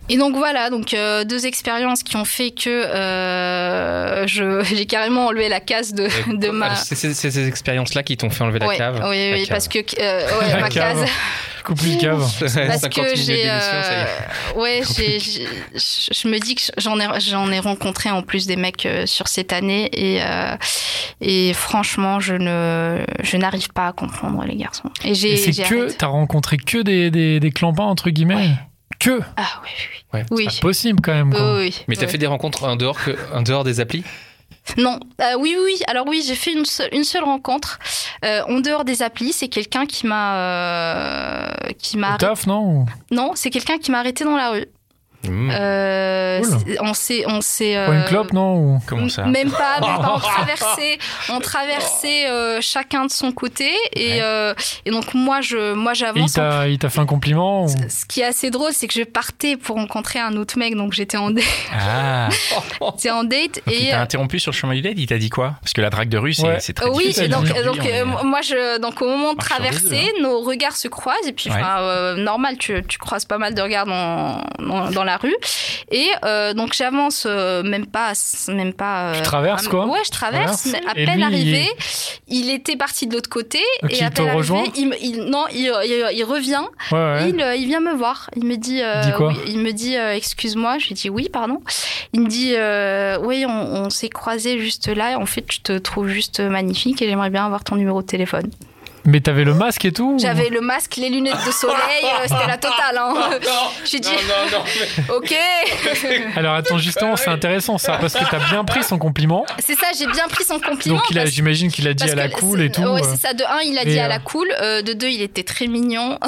Et donc voilà, donc euh, deux expériences qui ont fait que euh, j'ai carrément enlevé la case de, de ma. C'est ces expériences-là qui t'ont fait enlever la cave. Oui, oui, parce que euh, ouais, ma case. Coup plus cave. Parce que j'ai, euh, ouais, j'ai, je me dis que j'en ai, j'en ai rencontré en plus des mecs sur cette année et et franchement, je ne, je n'arrive pas à comprendre les garçons. Et j'ai, c'est que t'as rencontré que des des, des clampins entre guillemets. Que Ah oui, oui. Ouais. Oui. C'est pas possible quand même. Quoi. Oui, oui, Mais t'as oui. fait des rencontres en dehors, que, en dehors des applis? Non, euh, oui, oui. Alors oui, j'ai fait une seule, une seule rencontre euh, en dehors des applis. C'est quelqu'un qui m'a, euh, qui m'a. Taf, non Non, c'est quelqu'un qui m'a arrêté dans la rue. Mmh. Euh, on s'est, on s'est. Pour une euh, clope, non Ou- Comment ça Même pas, même pas. On traversait, on traversait euh, chacun de son côté et, Ouais. euh, et donc moi je, moi il j'avance. il t'a fait un compliment ou- Ce qui est assez drôle, c'est que je partais pour rencontrer un autre mec, donc j'étais en, date- Ah, j'étais en date donc il et t'a interrompu sur le chemin du date, il t'a dit quoi? Parce que la drague de rue, c'est Ouais. très oui, difficile. et donc, est- euh, moi, je, donc au moment de traverser, œufs, nos regards se croisent et puis, Ouais. euh, normal, tu, tu croises pas mal de regards dans, dans, dans la rue. Et euh, donc j'avance, euh, même pas, même pas. Tu euh, traverses, à- quoi Ouais, je traverse. Traverses. mais à peine lui, arrivé, il... était parti de l'autre côté Donc et il à arrivé, rejoint il, non, il, revient. Ouais, ouais. Il, euh, il vient me voir. Il me dit, quoi oui, il me dit, excuse-moi. Je lui dis oui, pardon. Il me dit, oui, on, on s'est croisés juste là. Et en fait, je te trouve juste magnifique et j'aimerais bien avoir ton numéro de téléphone. Mais t'avais le masque et tout ou- J'avais le masque, les lunettes de soleil, euh, c'était la totale. Hein. J'ai dit, non, non. ok. Alors attends, justement, c'est intéressant ça, parce que t'as bien pris son compliment. C'est ça, j'ai bien pris son compliment. Donc j'imagine qu'il a dit à la cool et tout. Ouais, euh. c'est ça. De un, il a dit à euh, la cool. Euh, de deux, il était très mignon. De-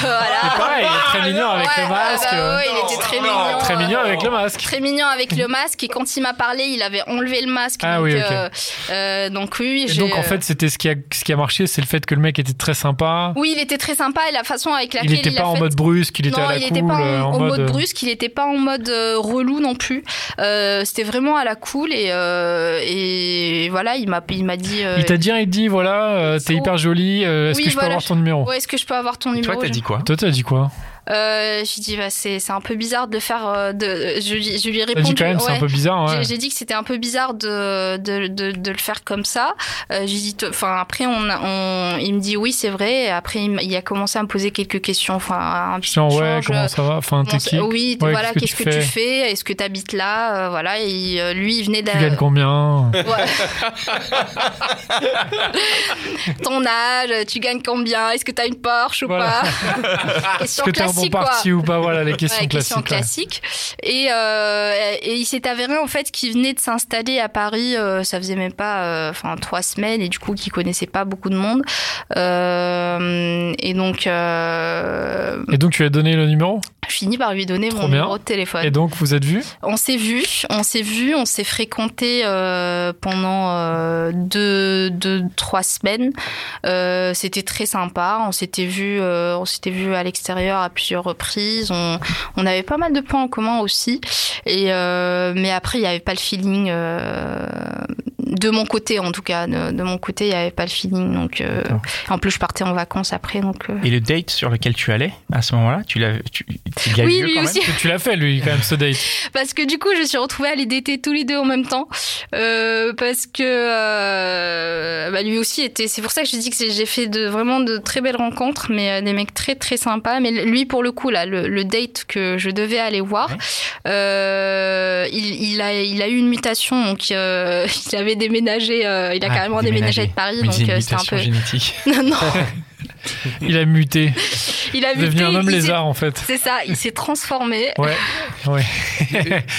voilà. Pareil, il est très mignon avec Ouais, le masque. bah ouais, il était très mignon. Très mignon avec le masque. Très mignon avec le masque et quand il m'a parlé, il avait enlevé le masque. Ah donc, oui, ok. euh, euh, donc oui, oui, Et j'ai, donc en fait, c'était ce qui a ce qui a marché, c'est le fait que le mec était très sympa. oui, il était très sympa et la façon avec laquelle Il était pas a en fait- mode brusque, il était non, à la il cool, était pas en, euh, en en mode, mode. euh, brusque, il était pas en mode euh, relou non plus. Euh, C'était vraiment à la cool et, euh, et voilà, il m'a il m'a dit. euh, Il t'a direct dit voilà, euh, t'es hyper jolie, euh, est-ce Oui, que je peux avoir ton numéro? Ouais, est-ce que je peux avoir ton numéro toi, t'as dit quoi? Toi, t'as dit quoi? Euh, J'ai dit, bah, c'est c'est un peu bizarre de faire. euh, De, je, lui- je lui ai T'as répondu. dit quand même, c'est un ouais. peu bizarre. J'ai- Ouais. J'ai dit que c'était un peu bizarre de, de, de, de le faire comme ça. Euh, j'ai dit, enfin après on, on, il me dit oui c'est vrai. Et après il, a commencé à me poser quelques questions. Enfin un petit Genre, ouais, comment ça va? Enfin, t'es qui? Oui, Ouais, voilà, qu'est-ce qu'est-ce que tu tu fais? Est-ce que tu habites là? Euh, Voilà, et euh, lui, il venait Tu d'a- gagnes combien? Ouais. Ton âge, tu gagnes combien? Est-ce que tu as une Porsche ou Voilà. pas? Question que t'es un bon classique, quoi. parti ou pas Voilà les questions Ouais, classiques. classique. Et, euh, et il s'est avéré en fait qu'il venait de s'installer à Paris. euh, ça faisait même pas, euh, trois semaines, et du coup qu'il connaissait pas beaucoup de monde. Et donc, Et donc tu lui as donné le numéro? je finis par lui donner Trop mon bien. numéro de téléphone. Et donc vous êtes vus? On s'est vu, on s'est vu, on s'est fréquenté euh, pendant deux, deux, trois semaines. C'était très sympa. On s'était vu, euh, on s'était vu à l'extérieur à plusieurs reprises. On, on avait pas mal de points en commun aussi. Et euh, mais après, il n'y avait pas le feeling. euh, de mon côté, en tout cas, de, de mon côté, il n'y avait pas le feeling. Donc, euh, en plus, je partais en vacances après. Donc, euh, Et le date sur lequel tu allais à ce moment-là, tu l'as, tu, il a Oui, eu lieu lui quand aussi. même Tu l'as fait lui quand même ce date. Parce que du coup, je suis retrouvée à les dater tous les deux en même temps. Euh, parce que euh, bah, lui aussi était. C'est pour ça que je dis que j'ai fait de, vraiment de très belles rencontres, mais euh, des mecs très très sympas. Mais lui, pour le coup, là, le, le date que je devais aller voir, Ouais. euh, il, il a, il a eu une mutation. Donc, euh, il avait déménagé. euh, il a Ah, carrément déménagé de Paris. Mais donc, euh, c'était un peu. génétiques. non, non, Il a muté, il a devenu un homme lézard en fait. C'est ça, il s'est transformé. Ouais, ouais.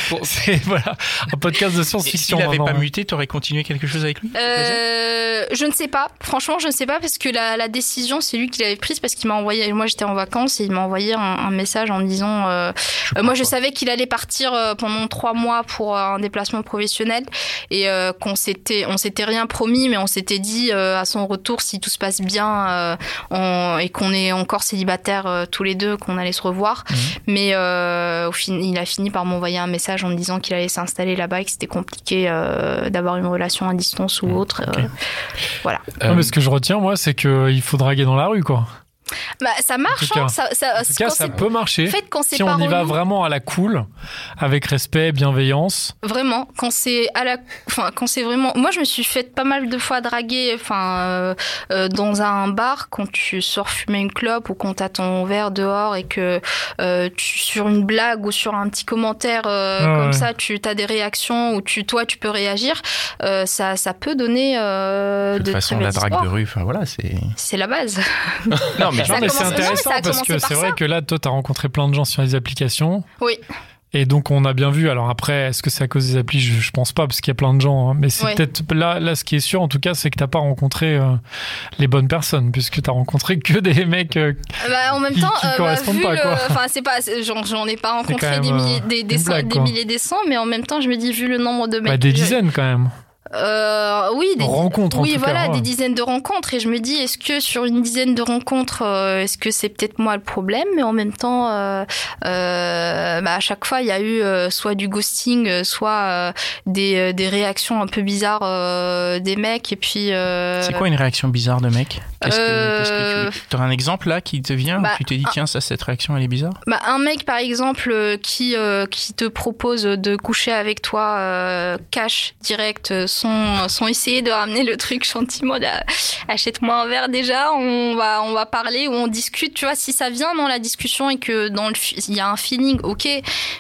Pour- C'est voilà un podcast de science-fiction. S'il n'avait pas ouais. muté, t'aurais continué quelque chose avec lui Euh, je ne sais pas. Franchement, je ne sais pas parce que la, la décision, c'est lui qui l'avait prise parce qu'il m'a envoyé. Moi, j'étais en vacances et il m'a envoyé un, un message en me disant. euh, euh, moi, je savais qu'il allait partir pendant trois mois pour un déplacement professionnel et euh, qu'on s'était, on s'était rien promis, mais on s'était dit euh, à son retour, si tout se passe bien euh, on- et qu'on est encore célibataires euh, tous les deux, qu'on allait se revoir. Mhm. Mais euh, au fin, il a fini par m'envoyer un message en me disant qu'il allait s'installer là-bas et que c'était compliqué euh, d'avoir une relation à distance ou autre. ok. euh, voilà. Non, mais ce que je retiens moi, c'est qu'il faut draguer dans la rue quoi. Bah, ça marche, tout hein, ça, ça, En tout cas, quand ça c'est- peut marcher. En fait, quand c'est Si pas on y va vraiment à la cool, avec respect, bienveillance. Vraiment, quand c'est à la, enfin quand c'est vraiment, moi je me suis fait pas mal de fois draguer, enfin euh, euh, dans un bar quand tu sors fumer une clope ou quand t'as ton verre dehors et que euh, tu sur une blague ou sur un petit commentaire euh, Ah comme ouais. ça, tu as des réactions ou tu toi tu peux réagir, euh, ça ça peut donner euh, De de toute façon, la drague de rue, enfin voilà, c'est. C'est la base. Non, mais Ça non, mais c'est commencé- non, mais intéressant parce que c'est vrai ça. que là, toi, tu as rencontré plein de gens sur les applications. Oui. Et donc, on a bien vu. Alors après, est-ce que c'est à cause des applis? Je, je pense pas, parce qu'il y a plein de gens. hein. Mais c'est Ouais. peut-être là, là, ce qui est sûr, en tout cas, c'est que t'as pas rencontré euh, les bonnes personnes, puisque t'as rencontré que des mecs. euh, Bah, en même qui- temps, qui euh, bah, correspondent pas, enfin c'est pas, j'en, ai pas rencontré des milliers, des, des, cent- des milliers, des cents, mais en même temps, je me dis vu le nombre de mecs, bah, des que je- dizaines quand même. Euh, oui, des Rencontres, en oui, tout cas, voilà, ouais. des dizaines de rencontres. Et je me dis, est-ce que sur une dizaine de rencontres, euh, est-ce que c'est peut-être moi le problème? Mais en même temps, euh, euh, bah, à chaque fois, il y a eu euh, soit du ghosting, soit euh, des, des réactions un peu bizarres euh, des mecs. Et puis. euh, C'est quoi une réaction bizarre de mec? Qu'est-ce que, qu'est-ce que tu as un exemple là qui te vient Bah, où tu te dis tiens ça cette réaction elle est bizarre? Bah, un mec, par exemple, qui, euh, qui te propose de coucher avec toi euh, cash, direct, sans, sans essayer de ramener le truc gentiment, achète-moi un verre déjà, on va, on va parler ou on discute, tu vois, si ça vient dans la discussion et que dans le, il y a un feeling, ok,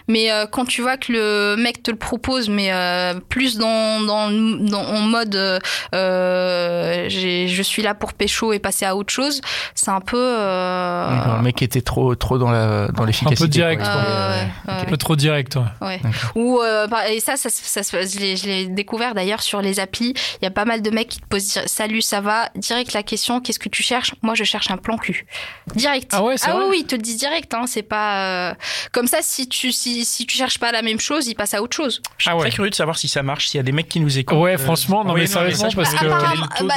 mais euh, quand tu vois que le mec te le propose, mais euh, plus dans, dans, dans, en mode, euh, euh, j'ai- je suis là pour pécho et passer à autre chose, c'est un peu... euh, Le mec était trop trop dans la dans l'efficacité. direct, quoi. Euh, ouais. Un peu trop direct. ouais. Ou euh, par- et ça, ça, se- ça, se- je l'ai- je l'ai découvert d'ailleurs sur les applis. Il y a pas mal de mecs qui te posent salut, ça va? Direct la question, qu'est-ce que tu cherches? Moi, je cherche un plan cul. Direct. Ah ouais, c'est ah vrai oui, oui, ils te le disent direct. Hein, c'est pas euh, comme ça. Si tu si, si tu cherches pas la même chose, ils passent à autre chose. Je suis Ah ouais. très curieux de savoir si ça marche, s'il y a des mecs qui nous écoutent. Ouais, Euh, franchement, non, mais envoyez-nous un sérieusement, parce que- le bah,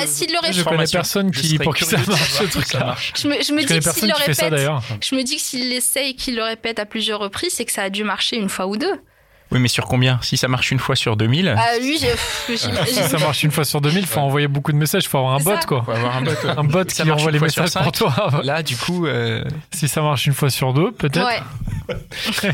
de- l'aurait Je connais personne qui, pour qui ça marche, ce truc-là. Je me, je me Je dis connais que s'il personne le qui fait ça répète, d'ailleurs. je me dis que s'il l'essaye et qu'il le répète à plusieurs reprises, c'est que ça a dû marcher une fois ou deux. Oui, mais sur combien Si ça marche une fois sur 2000, Ah, lui, j'ai- Si ça marche une fois sur 2000, faut envoyer beaucoup de messages, faut avoir un bot quoi. faut avoir un bot. Un bot Ça qui envoie les messages pour toi. Là, du coup, euh, Si ça marche une fois sur deux, peut-être. ouais.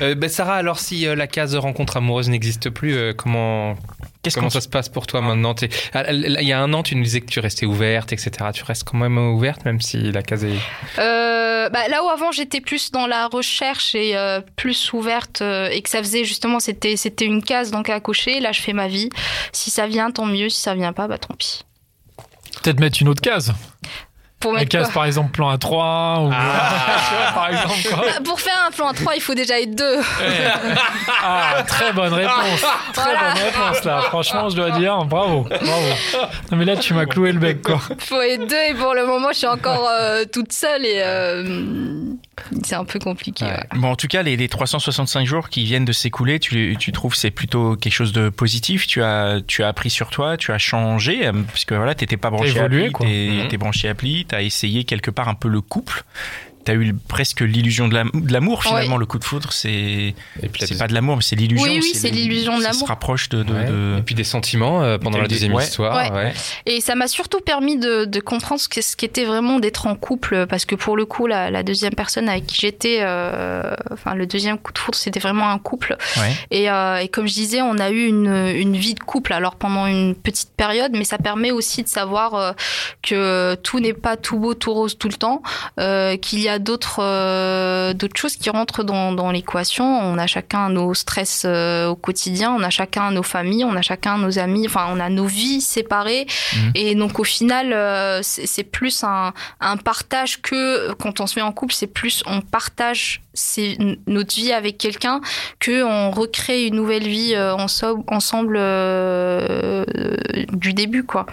Euh, ben, Sarah, alors si euh, la case rencontre amoureuse n'existe plus, euh, comment, qu'est-ce comment qu'on ça se passe pour toi maintenant T'es- ah, Il y a un an, tu nous disais que tu restais ouverte, etc. Tu restes quand même ouverte, même si la case est. Euh, bah, là où avant j'étais plus dans la recherche et euh, plus ouverte euh, et que ça faisait justement c'était c'était une case donc à cocher. Là je fais ma vie. Si ça vient tant mieux. Si ça vient pas bah tant pis. Peut-être mettre une autre case. Pour mettre case quoi par exemple plan A3 ou Tu vois, par exemple quoi. Bah, Pour faire un plan à 3 il faut déjà être deux. Ah, très bonne réponse. Très Voilà. bonne réponse là. Franchement, je dois dire bravo, bravo. Non mais là tu m'as cloué le bec quoi. Il faut être deux et pour le moment je suis encore euh, toute seule et euh, c'est un peu compliqué. Ouais. ouais. Bon, en tout cas, les, les 365 jours qui viennent de s'écouler, tu, tu trouves c'est plutôt quelque chose de positif? Tu as, tu as appris sur toi, tu as changé, euh, puisque voilà, t'étais pas branché évolué, appli, quoi. t'es Mhm. t'es branché appli, t'as essayé quelque part un peu le couple. T'as eu presque l'illusion de l'am- de l'amour finalement. Le coup de foudre, c'est c'est pas de l'amour, mais c'est l'illusion. Oui, oui, c'est l'illusion de Ça l'amour. se rapproche de. de, Ouais. de- Et puis des sentiments euh, pendant la deuxième ouais. histoire. Ouais. ouais. Et ça m'a surtout permis de, de comprendre ce qu'était vraiment d'être en couple, parce que pour le coup, la, la deuxième personne avec qui j'étais, euh, enfin le deuxième coup de foudre, c'était vraiment un couple. Ouais. Et, euh, et comme je disais, on a eu une, une vie de couple, alors pendant une petite période, mais ça permet aussi de savoir euh, que tout n'est pas tout beau, tout rose tout le temps, euh, qu'il y a d'autres euh, d'autres choses qui rentrent dans, dans l'équation. On a chacun nos stress euh, au quotidien, on a chacun nos familles, on a chacun nos amis, enfin on a nos vies séparées. Mhm. Et donc au final, euh, c'est c'est plus un, un partage que quand on se met en couple, c'est plus on partage c'est notre vie avec quelqu'un que on recrée une nouvelle vie euh, ensemble, ensemble euh, du début quoi.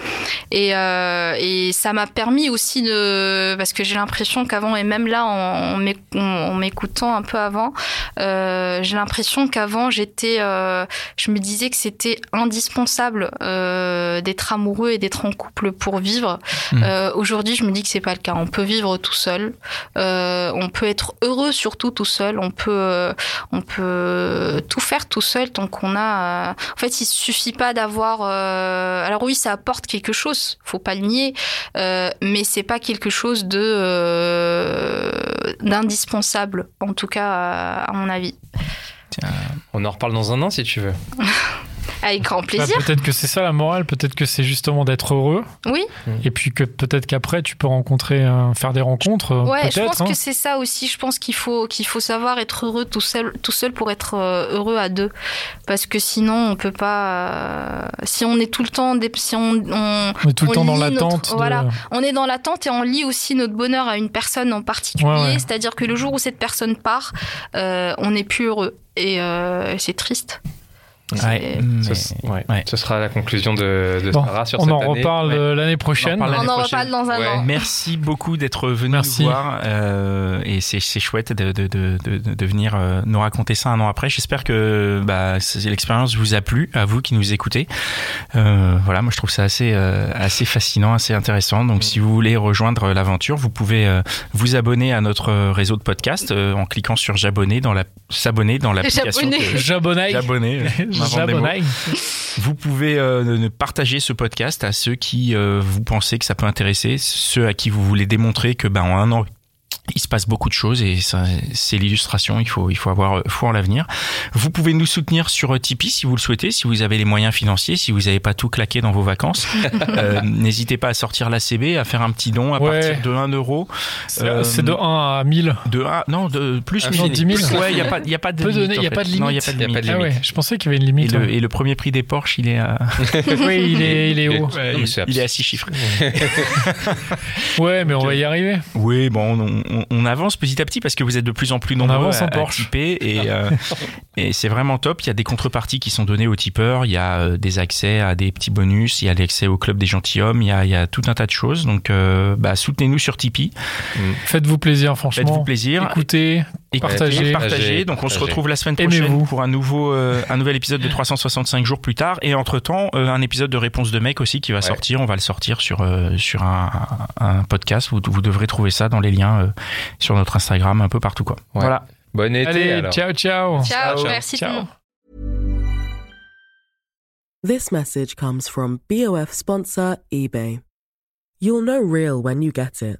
Et, euh, et ça m'a permis aussi de parce que j'ai l'impression qu'avant et même là en, en m'éc- en m'écoutant un peu avant, euh, j'ai l'impression qu'avant j'étais, euh, je me disais que c'était indispensable euh, d'être amoureux et d'être en couple pour vivre. Euh, Aujourd'hui, je me dis que c'est pas le cas. On peut vivre tout seul. Euh, on peut être heureux surtout tout tout seul. On peut, on peut tout faire tout seul tant qu'on a. En fait, il suffit pas d'avoir. Alors oui, ça apporte quelque chose. Faut pas le nier, mais c'est pas quelque chose de d'indispensable, en tout cas à mon avis. On en reparle dans un an si tu veux. Avec grand Bah, plaisir. peut-être que c'est ça la morale, peut-être que c'est justement d'être heureux. Oui. Et puis que peut-être qu'après tu peux rencontrer, euh, faire des rencontres. euh, Ouais, je pense hein. que c'est ça aussi. Je pense qu'il faut qu'il faut savoir être heureux tout seul, tout seul pour être euh, heureux à deux. Parce que sinon, on peut pas. euh, si on est tout le temps, des- si on, on, On est tout le temps dans l'attente. de- voilà. on est dans l'attente et on lie aussi notre bonheur à une personne en particulier. Ouais, ouais. C'est-à-dire que le jour où cette personne part, euh, on n'est plus heureux et euh, c'est triste. Ouais, Ce, mais- ouais. ouais. Ce sera la conclusion de, de Bon, Sarah sur on cette en année. reparle Ouais. euh, l'année prochaine. On en reparle On en prochaine. reparle dans un Ouais. an. Merci beaucoup d'être venu Merci. nous voir euh, et c'est c'est chouette de, de, de, de, de venir euh, nous raconter ça un an après. J'espère que bah, l'expérience vous a plu, à vous qui nous écoutez. Euh, voilà, moi je trouve ça assez, euh, assez fascinant, assez intéressant. Donc si vous voulez rejoindre l'aventure, vous pouvez euh, vous abonner à notre réseau de podcast euh, en cliquant sur j'abonner dans la s'abonner dans l'application. J'abonner. J'abonner. Vous pouvez euh, partager ce podcast à ceux qui euh, vous pensez que ça peut intéresser, ceux à qui vous voulez démontrer que ben en un an il se passe beaucoup de choses et ça, c'est l'illustration. Il faut, il faut avoir foi en l'avenir. Vous pouvez nous soutenir sur euh, Tipeee si vous le souhaitez, si vous avez les moyens financiers, si vous n'avez pas tout claqué dans vos vacances. Euh, N'hésitez pas à sortir la CB, à faire un petit don à Ouais. partir de 1 euro. C'est Euh, c'est de 1 à 1000. De 1, non, de plus. Ah, non, 10 000. Ouais, il n'y a pas, il y a pas de Peut limite. il y a fait. pas de Non, il n'y a limite. pas de Il y a pas limite. Ah ouais, je pensais qu'il y avait une Et limite. le, et le premier prix des Porsche, il est à, oui, il est, il est haut. Ouais, Non, mais il, est à abs- 6 chiffres. Ouais, mais on va y arriver. Oui, bon, on, on- on avance petit à petit parce que vous êtes de plus en plus nombreux avance à, en à Porsche. tiper et, euh, et c'est vraiment top. Il y a des contreparties qui sont données aux tipeurs, il y a euh, des accès à des petits bonus, il y a l'accès au club des gentilshommes, il y a, il y a tout un tas de choses. Donc, euh, bah, soutenez-nous sur Tipeee, Faites-vous plaisir, franchement. faites-vous plaisir. Écoutez, Écoutez, partagez. partagez. Donc on se retrouve la semaine prochaine pour un nouveau euh, un nouvel épisode de 365 jours plus tard et entre temps un épisode de réponse de mec aussi qui va sortir. On va le sortir sur euh, sur un, un podcast. Vous, vous devrez trouver ça dans les liens euh, sur notre Instagram un peu partout quoi. Ouais. Voilà. Bon été Allez, alors. ciao, ciao. Ciao, Ciao. merci Ciao. This message comes from BOF sponsor eBay. You'll know real when you get it.